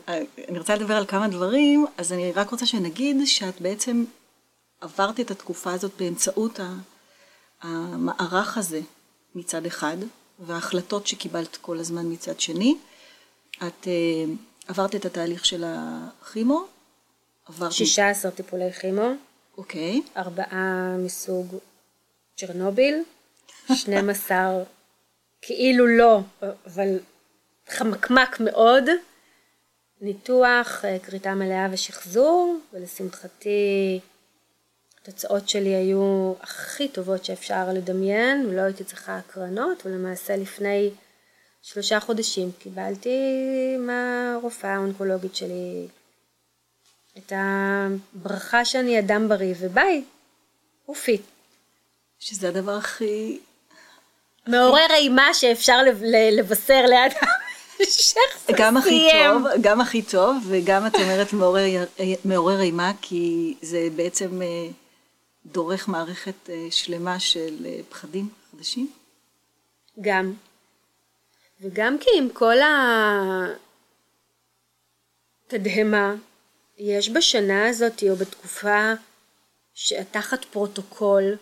אני רוצה לדבר על כמה דברים, אז אני רק רוצה שנגיד שאת בעצם עברת את התקופה הזאת באמצעות המערך הזה מצד אחד, וההחלטות שקיבלת כל הזמן מצד שני. את uh, עברת את התהליך של הכימו, עברת... 16 טיפולי כימו. אוקיי. ארבעה מסוג צ'רנוביל, 12 כאילו לא, אבל חמקמק מאוד, ניתוח, כריתה מלאה ושחזור, ולשמחתי התוצאות שלי היו הכי טובות שאפשר לדמיין, ולא הייתי צריכה הקרנות, ולמעשה לפני שלושה חודשים קיבלתי מהרופאה האונקולוגית שלי את הברכה שאני אדם בריא, וביי, אופי. שזה הדבר הכי... מעורר אימה שאפשר לבשר לאדם גם הכי טוב, גם הכי טוב, וגם את אומרת מעורר, מעורר אימה, כי זה בעצם דורך מערכת שלמה של פחדים חדשים. גם. וגם כי עם כל התדהמה יש בשנה הזאת או בתקופה שתחת פרוטוקול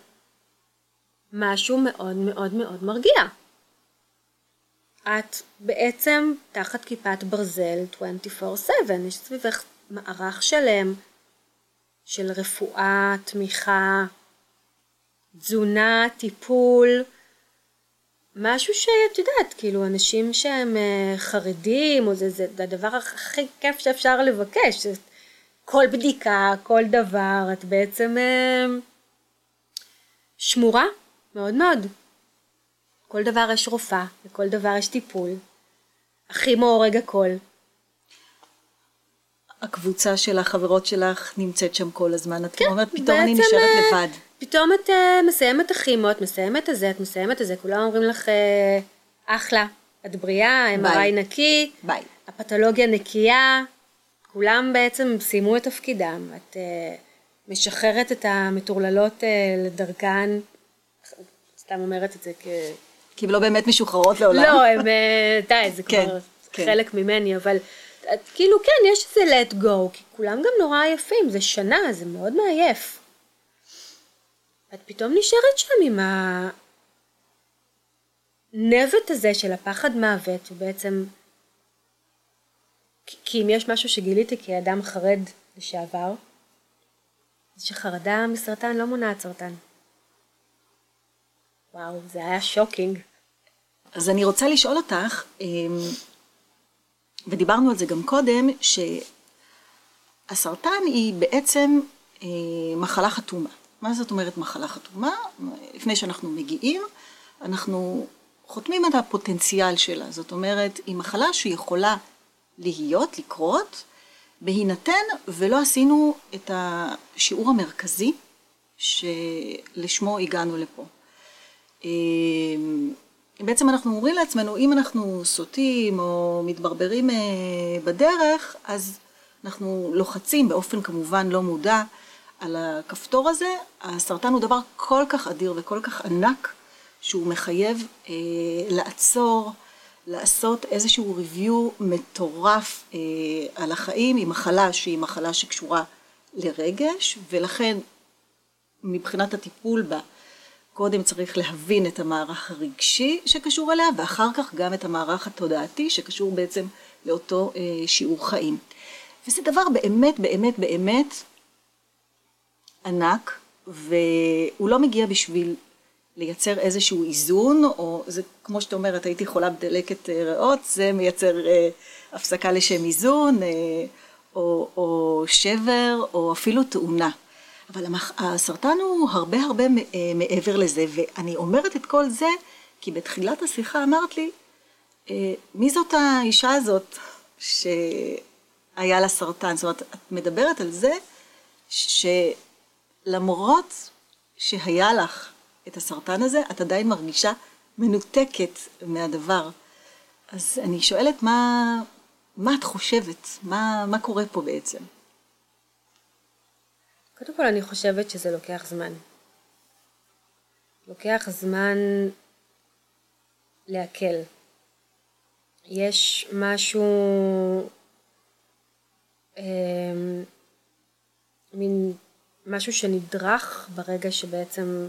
משהו מאוד מאוד מאוד מרגיע. את בעצם תחת כיפת ברזל 24/7, יש סביבך מערך שלם של רפואה, תמיכה, תזונה, טיפול, משהו שאת יודעת, כאילו אנשים שהם חרדים, או זה, זה, זה הדבר הכי כיף שאפשר לבקש, כל בדיקה, כל דבר, את בעצם שמורה מאוד מאוד. כל דבר יש רופאה, לכל דבר יש טיפול. הכי מהורג הכל. הקבוצה של החברות שלך נמצאת שם כל הזמן, את כן, אומרת פתאום אני נשארת לבד. פתאום את uh, מסיימת הכימו, את מסיימת את זה, את מסיימת את זה, כולם אומרים לך uh, אחלה, את בריאה. MRI נקי, ביי. הפתולוגיה נקייה, כולם בעצם סיימו את תפקידם. את אה, משחררת את המטורללות אה, לדרכן, סתם אומרת את זה כ... כי הן לא באמת משוחררות לעולם. לא, הם, אה, די, זה כן, כבר כן. חלק ממני, אבל את, כאילו כן, יש איזה let go, כי כולם גם נורא עייפים, זה שנה, זה מאוד מעייף. את פתאום נשארת שם עם הנבט הזה של הפחד מוות, ובעצם, כי אם יש משהו שגיליתי כאדם חרד לשעבר, זה שחרדה מסרטן לא מונעת סרטן. וואו, זה היה שוקינג. אז אני רוצה לשאול אותך, אמ, ודיברנו על זה גם קודם, שהסרטן היא בעצם אה, מחלה חתומה. מה זאת אומרת מחלה חתומה? לפני שאנחנו מגיעים, אנחנו חותמים על הפוטנציאל שלה. זאת אומרת, היא מחלה שיכולה להיות, לקרות, בהינתן ולא עשינו את השיעור המרכזי שלשמו הגענו לפה. אמ, בעצם אנחנו אומרים לעצמנו, אם אנחנו סוטים או מתברברים אה, בדרך, אז אנחנו לוחצים באופן כמובן לא מודע על הכפתור הזה. הסרטן הוא דבר כל כך אדיר וכל כך ענק, שהוא מחייב אה, לעצור, לעשות איזשהו review מטורף אה, על החיים, היא מחלה שהיא מחלה שקשורה לרגש, ולכן מבחינת הטיפול בה, קודם צריך להבין את המערך הרגשי שקשור אליה, ואחר כך גם את המערך התודעתי שקשור בעצם לאותו אה, שיעור חיים. וזה דבר באמת באמת באמת ענק, והוא לא מגיע בשביל לייצר איזשהו איזון, או זה כמו שאת אומרת, הייתי חולה בדלקת אה, ריאות, זה מייצר אה, הפסקה לשם איזון, אה, או, או שבר, או אפילו תאונה. אבל. הסרטן הוא הרבה הרבה אה, מעבר לזה, ואני אומרת את כל זה כי בתחילת השיחה אמרת לי, אה, מי זאת האישה הזאת שהיה לה סרטן? זאת אומרת, את מדברת על זה שלמרות שהיה לך את הסרטן הזה, את עדיין מרגישה מנותקת מהדבר. אז אני שואלת מה, מה את חושבת? מה, מה קורה פה בעצם? קודם כל אני חושבת שזה לוקח זמן. לוקח זמן לעכל. יש משהו, אה, מין משהו שנדרך ברגע שבעצם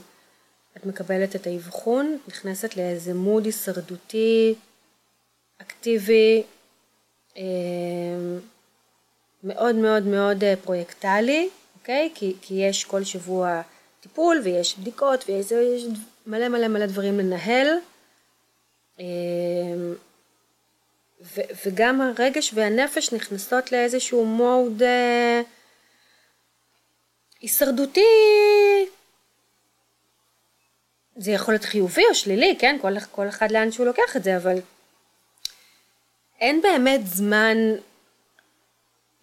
את מקבלת את האבחון, נכנסת לאיזה מוד הישרדותי, אקטיבי, אה, מאוד מאוד מאוד אה, פרויקטלי, אוקיי? כי, כי יש כל שבוע טיפול ויש בדיקות ויש יש מלא מלא מלא דברים לנהל. אה, ו, וגם הרגש והנפש נכנסות לאיזשהו מוד אה, הישרדותי. זה יכול להיות חיובי או שלילי, כן? כל, כל אחד לאן שהוא לוקח את זה, אבל אין באמת זמן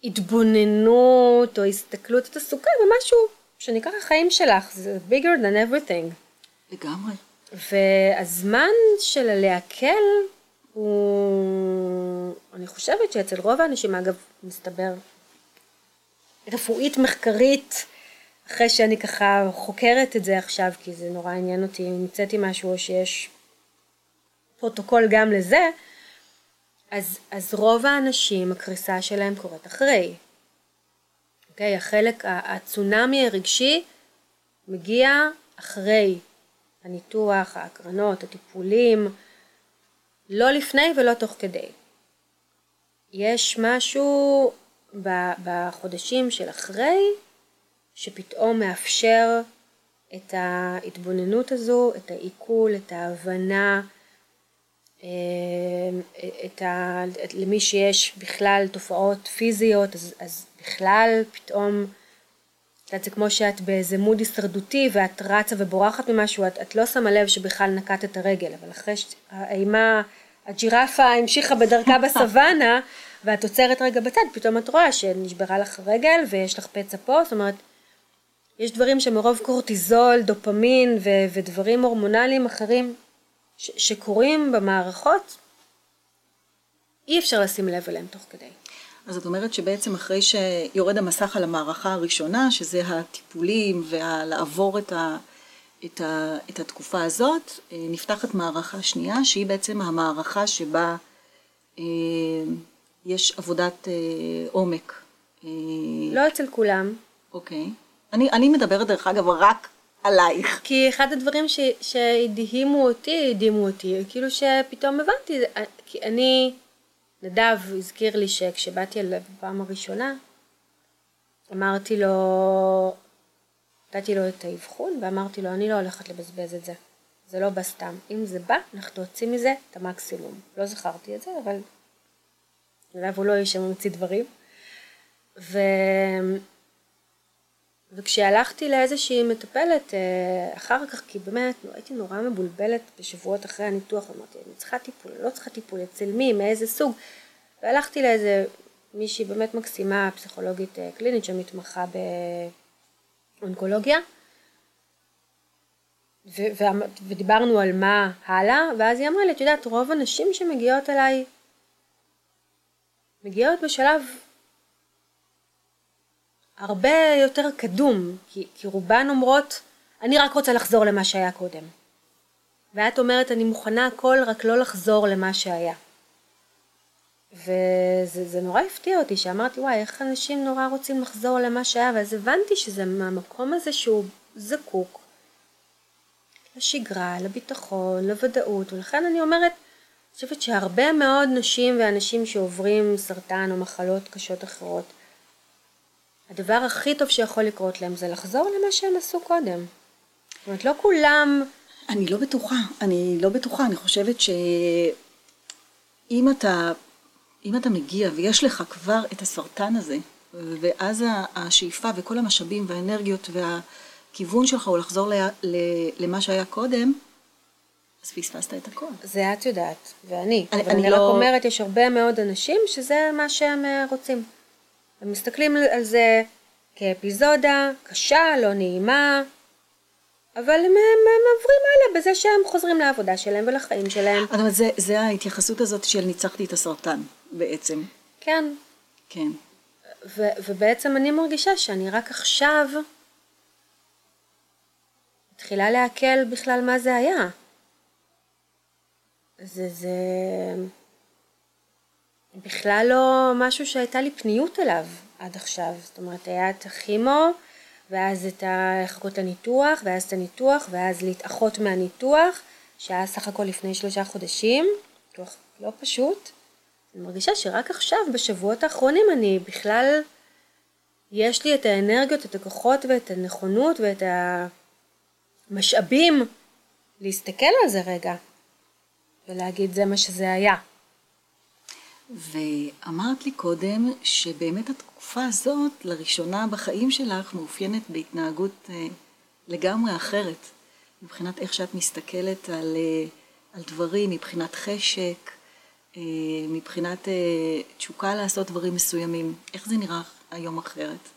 התבוננות או הסתכלות, את עסוקה במשהו שנקרא החיים שלך, זה bigger than everything. לגמרי. והזמן של הלעכל הוא, אני חושבת שאצל רוב האנשים, אגב, מסתבר, רפואית מחקרית, אחרי שאני ככה חוקרת את זה עכשיו, כי זה נורא עניין אותי אם המצאתי משהו או שיש פרוטוקול גם לזה, אז, אז רוב האנשים, הקריסה שלהם קורית אחרי. אוקיי? החלק, הצונאמי הרגשי מגיע אחרי הניתוח, ההקרנות, הטיפולים, לא לפני ולא תוך כדי. יש משהו בחודשים של אחרי, שפתאום מאפשר את ההתבוננות הזו, את העיכול, את ההבנה, את ה... למי שיש בכלל תופעות פיזיות, אז, אז בכלל פתאום, את יודעת, זה כמו שאת באיזה מוד הישרדותי ואת רצה ובורחת ממשהו, את, את לא שמה לב שבכלל נקעת את הרגל, אבל אחרי שהאימה, הג'ירפה המשיכה בדרכה בסוואנה, ואת עוצרת רגע בצד, פתאום את רואה שנשברה לך רגל ויש לך פצע פה, זאת אומרת, יש דברים שמרוב קורטיזול, דופמין ו- ודברים הורמונליים אחרים ש- שקורים במערכות, אי אפשר לשים לב אליהם תוך כדי. אז את אומרת שבעצם אחרי שיורד המסך על המערכה הראשונה, שזה הטיפולים ולעבור את, ה, את, ה, את התקופה הזאת, אה, נפתחת מערכה שנייה, שהיא בעצם המערכה שבה אה, יש עבודת אה, עומק. אה... לא אצל כולם. אוקיי. אני, אני מדברת דרך אגב רק עלייך. כי אחד הדברים ש, שהדהימו אותי, הדהימו אותי, כאילו שפתאום הבנתי, כי אני... נדב הזכיר לי שכשבאתי אליו בפעם הראשונה, אמרתי לו, נתתי לו את האבחון ואמרתי לו, אני לא הולכת לבזבז את זה. זה לא בא סתם. אם זה בא, אנחנו יוצאים מזה את המקסימום. לא זכרתי את זה, אבל נדב הוא לא איש שממציא דברים. ו... וכשהלכתי לאיזושהי מטפלת אה, אחר כך, כי באמת הייתי נורא מבולבלת בשבועות אחרי הניתוח, אמרתי, אני צריכה טיפול, לא צריכה טיפול, אצל מי, מאיזה סוג, והלכתי לאיזה מישהי באמת מקסימה, פסיכולוגית אה, קלינית שמתמחה באונקולוגיה, ו- ו- ודיברנו על מה הלאה, ואז היא אמרה לי, את יודעת, רוב הנשים שמגיעות אליי, מגיעות בשלב הרבה יותר קדום, כי, כי רובן אומרות, אני רק רוצה לחזור למה שהיה קודם. ואת אומרת, אני מוכנה הכל, רק לא לחזור למה שהיה. וזה נורא הפתיע אותי, שאמרתי, וואי, איך אנשים נורא רוצים לחזור למה שהיה, ואז הבנתי שזה מהמקום הזה שהוא זקוק לשגרה, לביטחון, לוודאות, ולכן אני אומרת, אני חושבת שהרבה מאוד נשים ואנשים שעוברים סרטן או מחלות קשות אחרות, הדבר הכי טוב שיכול לקרות להם זה לחזור למה שהם עשו קודם. זאת אומרת, לא כולם... אני לא בטוחה, אני לא בטוחה, אני חושבת שאם אתה, אם אתה מגיע ויש לך כבר את הסרטן הזה, ואז השאיפה וכל המשאבים והאנרגיות והכיוון שלך הוא לחזור למה שהיה קודם, אז פספסת את הכל. זה את יודעת, ואני. אני, אבל אני, אני לא... רק אומרת, יש הרבה מאוד אנשים שזה מה שהם אה, רוצים. הם מסתכלים על זה כאפיזודה קשה, לא נעימה, אבל הם, הם, הם עוברים הלאה בזה שהם חוזרים לעבודה שלהם ולחיים שלהם. אבל זה, זה ההתייחסות הזאת של ניצחתי את הסרטן בעצם. כן. כן. ו, ובעצם אני מרגישה שאני רק עכשיו מתחילה לעכל בכלל מה זה היה. זה, זה... בכלל לא משהו שהייתה לי פניות אליו עד עכשיו. זאת אומרת, היה את הכימו, ואז את לחכות לניתוח, ואז את הניתוח, ואז להתאחות מהניתוח, שהיה סך הכל לפני שלושה חודשים, ניתוח לא פשוט. אני מרגישה שרק עכשיו, בשבועות האחרונים, אני בכלל, יש לי את האנרגיות, את הכוחות ואת הנכונות ואת המשאבים להסתכל על זה רגע, ולהגיד זה מה שזה היה. ואמרת לי קודם שבאמת התקופה הזאת, לראשונה בחיים שלך, מאופיינת בהתנהגות אה, לגמרי אחרת, מבחינת איך שאת מסתכלת על, אה, על דברים, מבחינת חשק, אה, מבחינת תשוקה לעשות דברים מסוימים. איך זה נראה היום אחרת?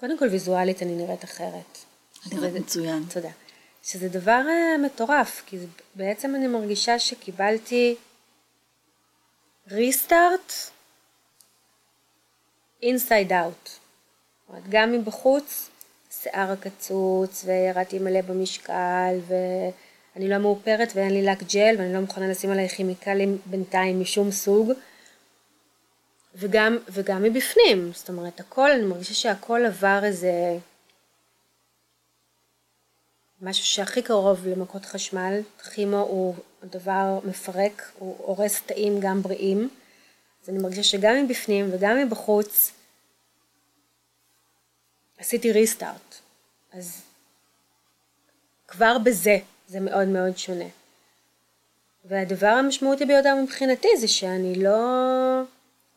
קודם כל ויזואלית אני נראית אחרת. אני נראית מצוין. תודה. שזה דבר מטורף, כי בעצם אני מרגישה שקיבלתי ריסטארט אינסייד אאוט. גם מבחוץ, שיער הקצוץ, וירדתי מלא במשקל, ואני לא מאופרת ואין לי לק ג'ל, ואני לא מוכנה לשים עליי כימיקלים בינתיים משום סוג. וגם, וגם מבפנים, זאת אומרת, הכל, אני מרגישה שהכל עבר איזה משהו שהכי קרוב למכות חשמל, כימו הוא דבר מפרק, הוא הורס תאים גם בריאים, אז אני מרגישה שגם מבפנים וגם מבחוץ עשיתי ריסטארט, אז כבר בזה זה מאוד מאוד שונה. והדבר המשמעותי ביותר מבחינתי זה שאני לא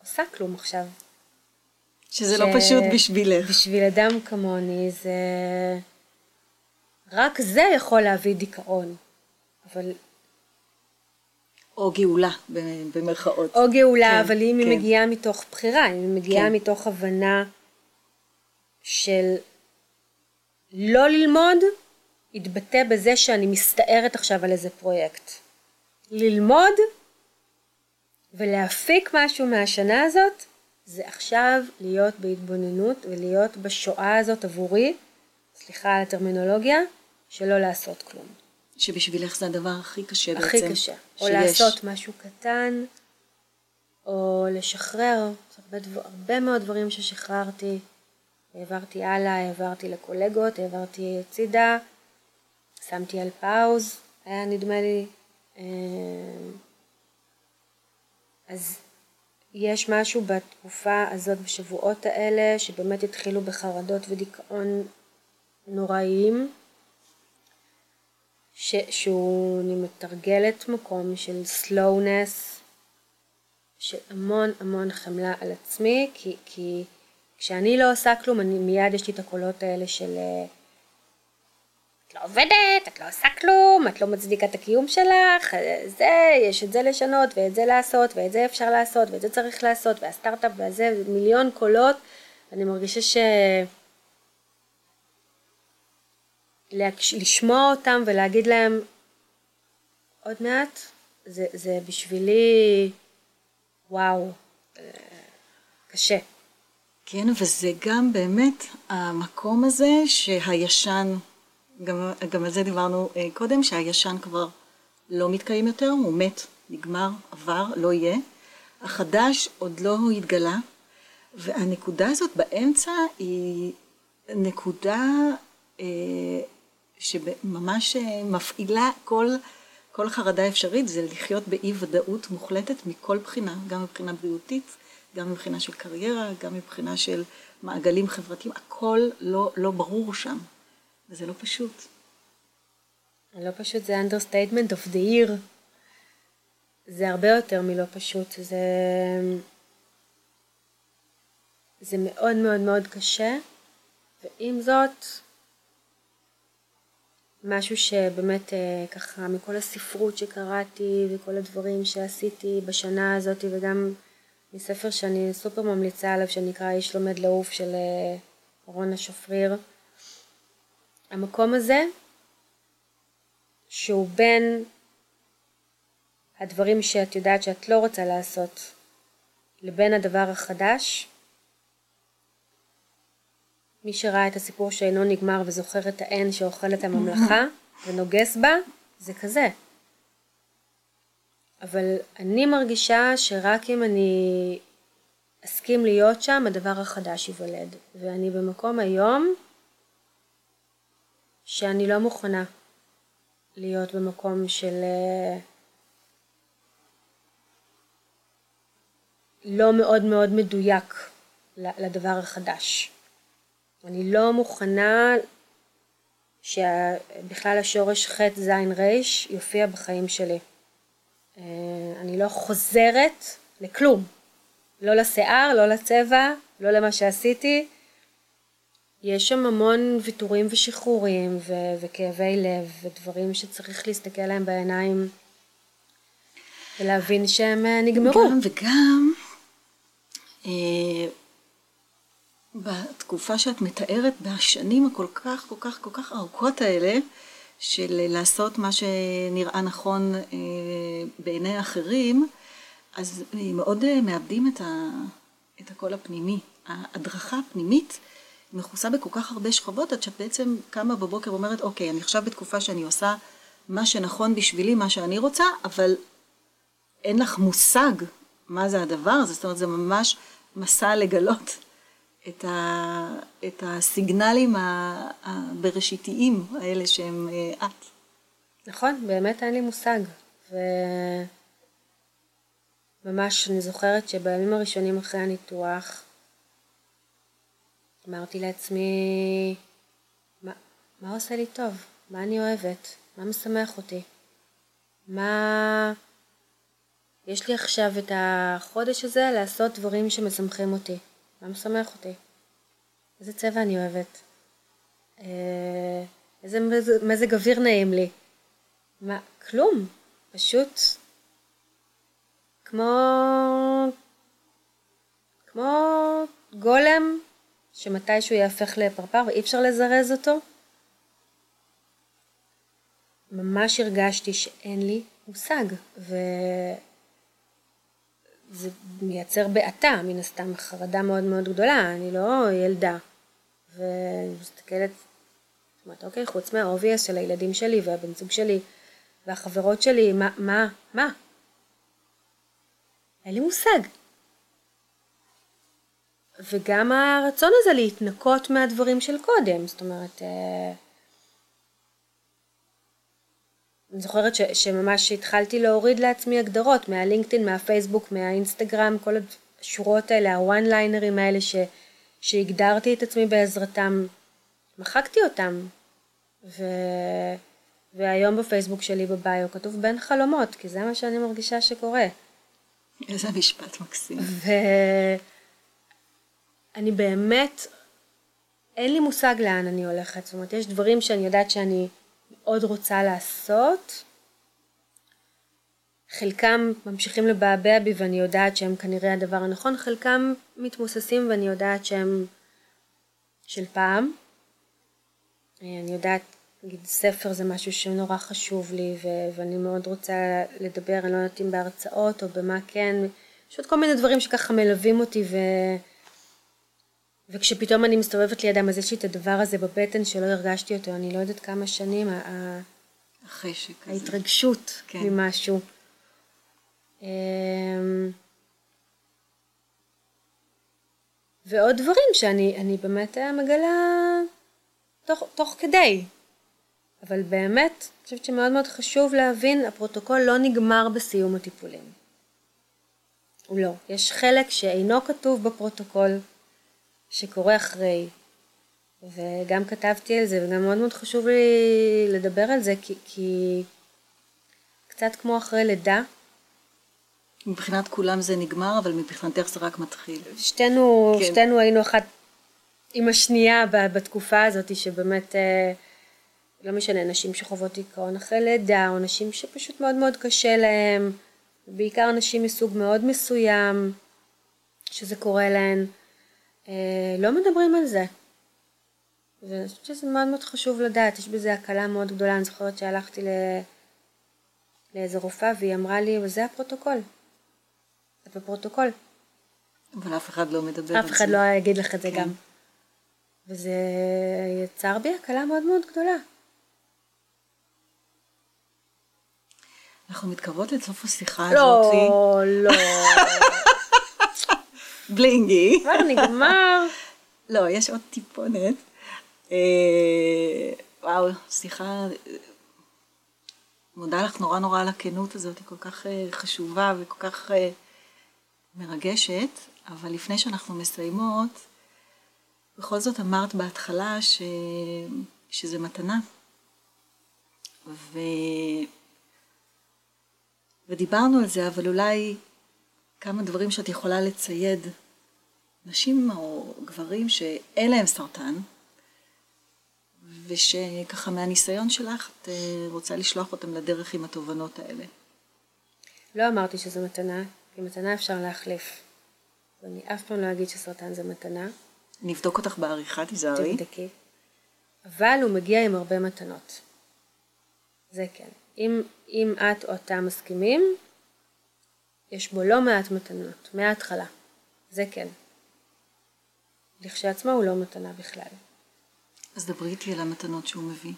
עושה כלום עכשיו. שזה לא ש... לא פשוט בשבילך. בשביל אדם כמוני זה... רק זה יכול להביא דיכאון. אבל... או גאולה, במרכאות. או גאולה, כן, אבל אם כן. היא מגיעה מתוך בחירה, אם היא מגיעה כן. מתוך הבנה של לא ללמוד, יתבטא בזה שאני מסתערת עכשיו על איזה פרויקט. ללמוד, ולהפיק משהו מהשנה הזאת, זה עכשיו להיות בהתבוננות ולהיות בשואה הזאת עבורי, סליחה על הטרמינולוגיה, שלא לעשות כלום. שבשבילך זה הדבר הכי קשה הכי בעצם. הכי קשה. או שיש. לעשות משהו קטן, או לשחרר. הרבה, דבר, הרבה מאוד דברים ששחררתי. העברתי הלאה, העברתי לקולגות, העברתי הצידה, שמתי על פאוז, היה נדמה לי. אה, אז יש משהו בתקופה הזאת, בשבועות האלה, שבאמת התחילו בחרדות ודיכאון נוראיים, ש, שהוא, אני מתרגלת מקום של slowness, של המון המון חמלה על עצמי, כי, כי כשאני לא עושה כלום, אני מיד יש לי את הקולות האלה של אה, את לא עובדת, את לא עושה כלום, את לא מצדיקה את הקיום שלך, אה, זה, יש את זה לשנות, ואת זה לעשות, ואת זה אפשר לעשות, ואת זה צריך לעשות, והסטארט-אפ והזה, מיליון קולות, אני מרגישה ש... לשמוע אותם ולהגיד להם עוד מעט, זה, זה בשבילי וואו, אה, קשה. כן, וזה גם באמת המקום הזה שהישן, גם, גם על זה דיברנו אה, קודם, שהישן כבר לא מתקיים יותר, הוא מת, נגמר, עבר, לא יהיה. החדש עוד לא התגלה, והנקודה הזאת באמצע היא נקודה אה, שממש אה, מפעילה כל, כל חרדה אפשרית, זה לחיות באי ודאות מוחלטת מכל בחינה, גם מבחינה בריאותית, גם מבחינה של קריירה, גם מבחינה של מעגלים חברתיים, הכל לא, לא ברור שם, וזה לא פשוט. לא פשוט זה understatement of the year. זה הרבה יותר מלא פשוט, זה... זה מאוד מאוד מאוד קשה, ועם זאת, משהו שבאמת אה, ככה מכל הספרות שקראתי וכל הדברים שעשיתי בשנה הזאת וגם מספר שאני סופר ממליצה עליו שנקרא איש לומד לעוף של אה, רונה שפריר. המקום הזה שהוא בין הדברים שאת יודעת שאת לא רוצה לעשות לבין הדבר החדש. מי שראה את הסיפור שאינו נגמר וזוכר את האין שאוכל את הממלכה ונוגס בה, זה כזה. אבל אני מרגישה שרק אם אני אסכים להיות שם, הדבר החדש ייוולד. ואני במקום היום שאני לא מוכנה להיות במקום של אה, לא מאוד מאוד מדויק לדבר החדש. אני לא מוכנה שבכלל השורש ח' ז' ר' יופיע בחיים שלי. אה, אני לא חוזרת לכלום. לא לשיער, לא לצבע, לא למה שעשיתי. יש שם המון ויתורים ושחרורים ו- וכאבי לב ודברים שצריך להסתכל עליהם בעיניים ולהבין שהם אה, נגמרו. גם וגם אה, בתקופה שאת מתארת בשנים הכל כך כל כך כל כך ארוכות האלה של לעשות מה שנראה נכון אה, בעיני אחרים, אז מאוד אה, מאבדים את, ה, את הקול הפנימי. ההדרכה הפנימית מכוסה בכל כך הרבה שכבות, עד שאת בעצם קמה בבוקר ואומרת, אוקיי, אני עכשיו בתקופה שאני עושה מה שנכון בשבילי, מה שאני רוצה, אבל אין לך מושג מה זה הדבר הזה, זאת אומרת, זה ממש מסע לגלות את, ה, את הסיגנלים הבראשיתיים האלה שהם אה, את. נכון, באמת אין לי מושג. וממש אני זוכרת שבימים הראשונים אחרי הניתוח, אמרתי לעצמי, מה, מה עושה לי טוב? מה אני אוהבת? מה משמח אותי? מה... יש לי עכשיו את החודש הזה לעשות דברים שמשמחים אותי. מה משמח אותי? איזה צבע אני אוהבת? אה, איזה מזג אוויר נעים לי? מה? כלום. פשוט כמו... כמו גולם שמתישהו יהפך לפרפר ואי אפשר לזרז אותו. ממש הרגשתי שאין לי מושג, ו... זה מייצר בעתה, מן הסתם, חרדה מאוד מאוד גדולה, אני לא ילדה. ואני מסתכלת, זאת אומרת, אוקיי, חוץ מהאובייס של הילדים שלי והבן זוג שלי והחברות שלי, מה, מה, מה? אין לי מושג. וגם הרצון הזה להתנקות מהדברים של קודם, זאת אומרת, אה, אני זוכרת ש, שממש התחלתי להוריד לעצמי הגדרות מהלינקדאין, מהפייסבוק, מהאינסטגרם, כל השורות האלה, הוואן ליינרים האלה ש, שהגדרתי את עצמי בעזרתם, מחקתי אותם. ו... והיום בפייסבוק שלי בביו כתוב בין חלומות, כי זה מה שאני מרגישה שקורה. איזה משפט מקסים. ואני באמת, אין לי מושג לאן אני הולכת. זאת אומרת, יש דברים שאני יודעת שאני מאוד רוצה לעשות. חלקם ממשיכים לבעבע בי ואני יודעת שהם כנראה הדבר הנכון, חלקם מתמוססים ואני יודעת שהם של פעם. אני יודעת, נגיד ספר זה משהו שנורא חשוב לי ו- ואני מאוד רוצה לדבר, אני לא יודעת אם בהרצאות או במה כן, יש עוד כל מיני דברים שככה מלווים אותי ו- וכשפתאום אני מסתובבת לידם אז יש לי את הדבר הזה בבטן שלא הרגשתי אותו, אני לא יודעת כמה שנים, החשק הזה. ההתרגשות כן. ממשהו. אמ, ועוד דברים שאני באמת מגלה תוך, תוך כדי. אבל באמת, אני חושבת שמאוד מאוד חשוב להבין, הפרוטוקול לא נגמר בסיום הטיפולים. הוא לא. יש חלק שאינו כתוב בפרוטוקול, שקורה אחרי. וגם כתבתי על זה, וגם מאוד מאוד חשוב לי לדבר על זה, כי, כי קצת כמו אחרי לידה. מבחינת כולם זה נגמר, אבל מבחינתך זה רק מתחיל. שתינו, כן. שתינו היינו אחת עם השנייה בתקופה הזאת, שבאמת, אה, לא משנה, נשים שחוות דיכאון אחרי לידה, או נשים שפשוט מאוד מאוד קשה להם, בעיקר נשים מסוג מאוד מסוים, שזה קורה להן. אה, לא מדברים על זה. ואני חושבת שזה מאוד מאוד חשוב לדעת, יש בזה הקלה מאוד גדולה. אני זוכרת שהלכתי ל... לאיזה רופאה והיא אמרה לי, וזה הפרוטוקול. זה בפרוטוקול. אבל אף אחד לא מדבר על זה. אף אחד לא יגיד לך את זה כן. גם. וזה יצר בי הקלה מאוד מאוד גדולה. אנחנו מתקרבות לסוף השיחה לא, הזאת. לא, לא. בלינגי. כבר נגמר. לא, יש עוד טיפונת. אה, וואו, שיחה, מודה לך נורא נורא על הכנות הזאת, היא כל כך אה, חשובה וכל כך אה, מרגשת, אבל לפני שאנחנו מסיימות, בכל זאת אמרת בהתחלה ש... שזה מתנה. ו... ודיברנו על זה, אבל אולי כמה דברים שאת יכולה לצייד נשים או גברים שאין להם סרטן, ושככה מהניסיון שלך את אה, רוצה לשלוח אותם לדרך עם התובנות האלה. לא אמרתי שזו מתנה, כי מתנה אפשר להחליף. ואני אף פעם לא אגיד שסרטן זה מתנה. נבדוק אותך בעריכה, תיזהרי. תבדקי. אבל הוא מגיע עם הרבה מתנות. זה כן. אם, אם את או אתה מסכימים, יש בו לא מעט מתנות, מההתחלה. זה כן. לכשעצמו הוא לא מתנה בכלל. אז דברי איתי על המתנות שהוא מביא.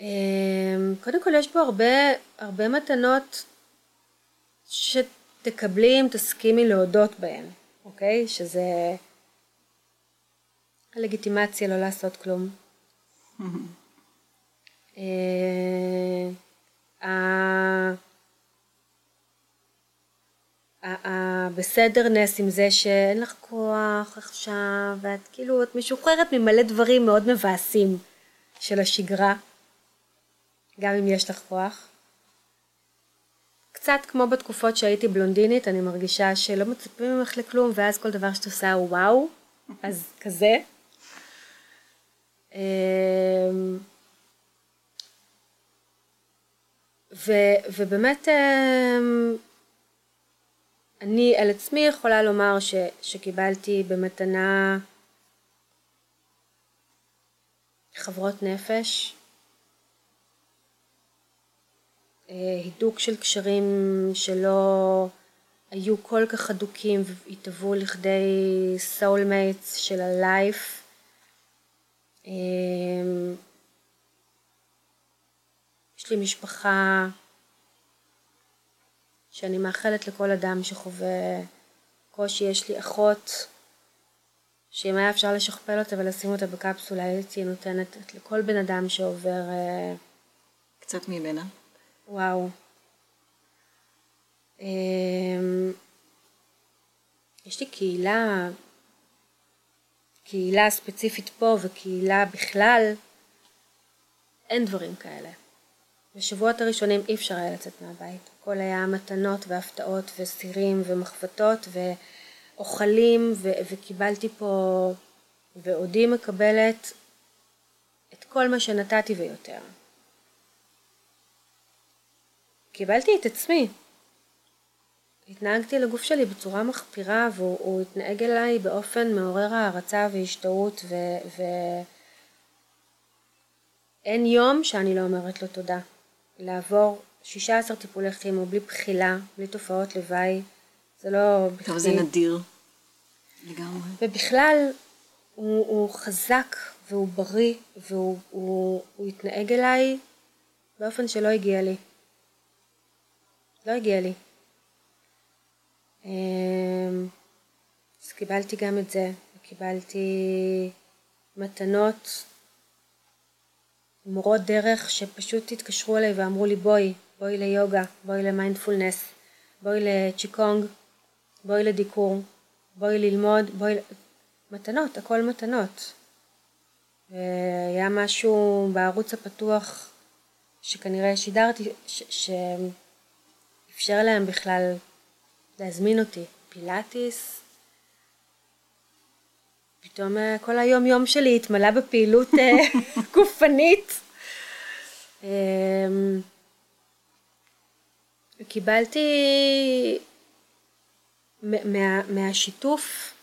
אמ, קודם כל יש פה הרבה, הרבה מתנות שתקבלי אם תסכימי להודות בהן, אוקיי? שזה הלגיטימציה לא לעשות כלום. אה, הבסדרנס עם זה שאין לך כוח עכשיו, ואת כאילו, את משוחררת ממלא דברים מאוד מבאסים של השגרה, גם אם יש לך כוח. קצת כמו בתקופות שהייתי בלונדינית, אני מרגישה שלא מצפים ממך לכלום, ואז כל דבר שאת עושה הוא וואו, אז כזה. אמ, ו, ובאמת אמ, אני על עצמי יכולה לומר ש, שקיבלתי במתנה חברות נפש, אה, הידוק של קשרים שלא היו כל כך אדוקים והתהוו לכדי soulmates של הלייף. אמ, יש לי משפחה שאני מאחלת לכל אדם שחווה קושי. יש לי אחות שאם היה אפשר לשכפל אותה ולשים אותה בקפסולה, הייתי נותנת לכל בן אדם שעובר... אה, קצת ממנה. וואו. אמ, יש לי קהילה, קהילה ספציפית פה וקהילה בכלל, אין דברים כאלה. בשבועות הראשונים אי אפשר היה לצאת מהבית. הכל היה מתנות והפתעות וסירים ומחבטות ואוכלים ו- וקיבלתי פה ועודי מקבלת את כל מה שנתתי ויותר. קיבלתי את עצמי. התנהגתי לגוף שלי בצורה מחפירה והוא התנהג אליי באופן מעורר הערצה והשתאות ו... ו... אין יום שאני לא אומרת לו תודה. לעבור 16 טיפולי כימו בלי בחילה, בלי תופעות לוואי, זה לא. טוב, זה נדיר. לגמרי. ובכלל, הוא, הוא חזק והוא בריא והוא הוא, הוא התנהג אליי באופן שלא הגיע לי. לא הגיע לי. אמ, אז קיבלתי גם את זה, וקיבלתי מתנות, מורות דרך שפשוט התקשרו אליי ואמרו לי בואי, בואי ליוגה, בואי למיינדפולנס, בואי לצ'יקונג, בואי לדיקור, בואי ללמוד, בואי... מתנות, הכל מתנות. והיה משהו בערוץ הפתוח שכנראה שידרתי, שאפשר להם בכלל להזמין אותי. פילאטיס, פתאום אה, כל היום יום שלי התמלא בפעילות אה, גופנית. קיבלתי מה, מהשיתוף,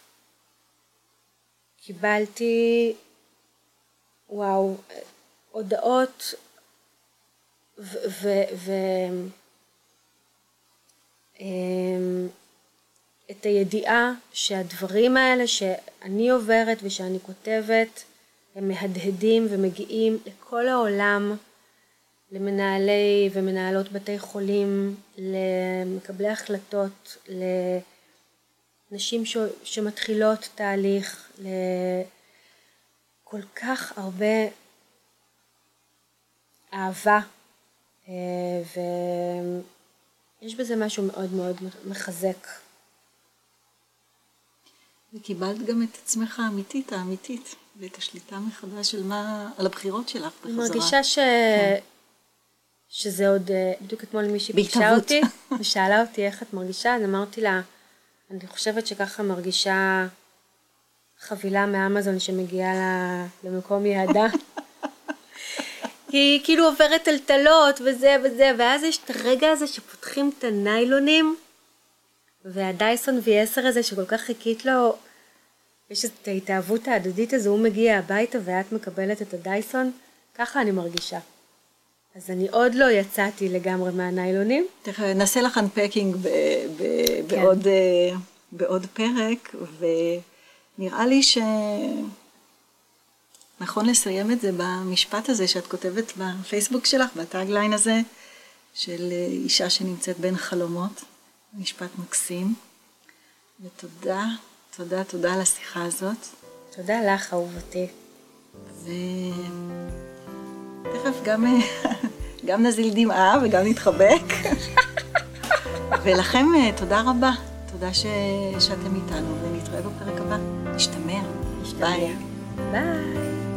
קיבלתי, וואו, הודעות ו... ו, ו אמ, הידיעה שהדברים האלה שאני עוברת ושאני כותבת הם מהדהדים ומגיעים לכל העולם, למנהלי ומנהלות בתי חולים, למקבלי החלטות, לנשים ש... שמתחילות תהליך, לכל כך הרבה אהבה אה, ו... יש בזה משהו מאוד מאוד מחזק. וקיבלת גם את עצמך האמיתית, האמיתית, ואת השליטה מחדש של מה, על הבחירות שלך בחזרה. אני מרגישה ש... כן. שזה עוד, אה, בדיוק אתמול מישהי ביקשה אותי, ושאלה אותי איך את מרגישה, אז אמרתי לה, אני חושבת שככה מרגישה חבילה מאמזון שמגיעה למקום יעדה. היא כאילו עוברת טלטלות וזה וזה, ואז יש את הרגע הזה שפותחים את הניילונים, והדייסון V10 הזה שכל כך חיכית לו, יש את ההתאהבות ההדדית הזו, הוא מגיע הביתה ואת מקבלת את הדייסון, ככה אני מרגישה. אז אני עוד לא יצאתי לגמרי מהניילונים. תכף נעשה לך אנפקינג כן. בעוד, אה, בעוד פרק, ונראה לי ש... נכון לסיים את זה במשפט הזה שאת כותבת בפייסבוק שלך, בטאגליין הזה, של אישה שנמצאת בין חלומות. משפט מקסים. ותודה, תודה, תודה על השיחה הזאת. תודה לך, אהובתי. ותכף גם, אה, גם נזיל דמעה וגם נתחבק. ולכם אה, תודה רבה. תודה ש... שאתם איתנו, ונתראה בפרק הבא. נשתמע. נשתמע. ביי. ביי.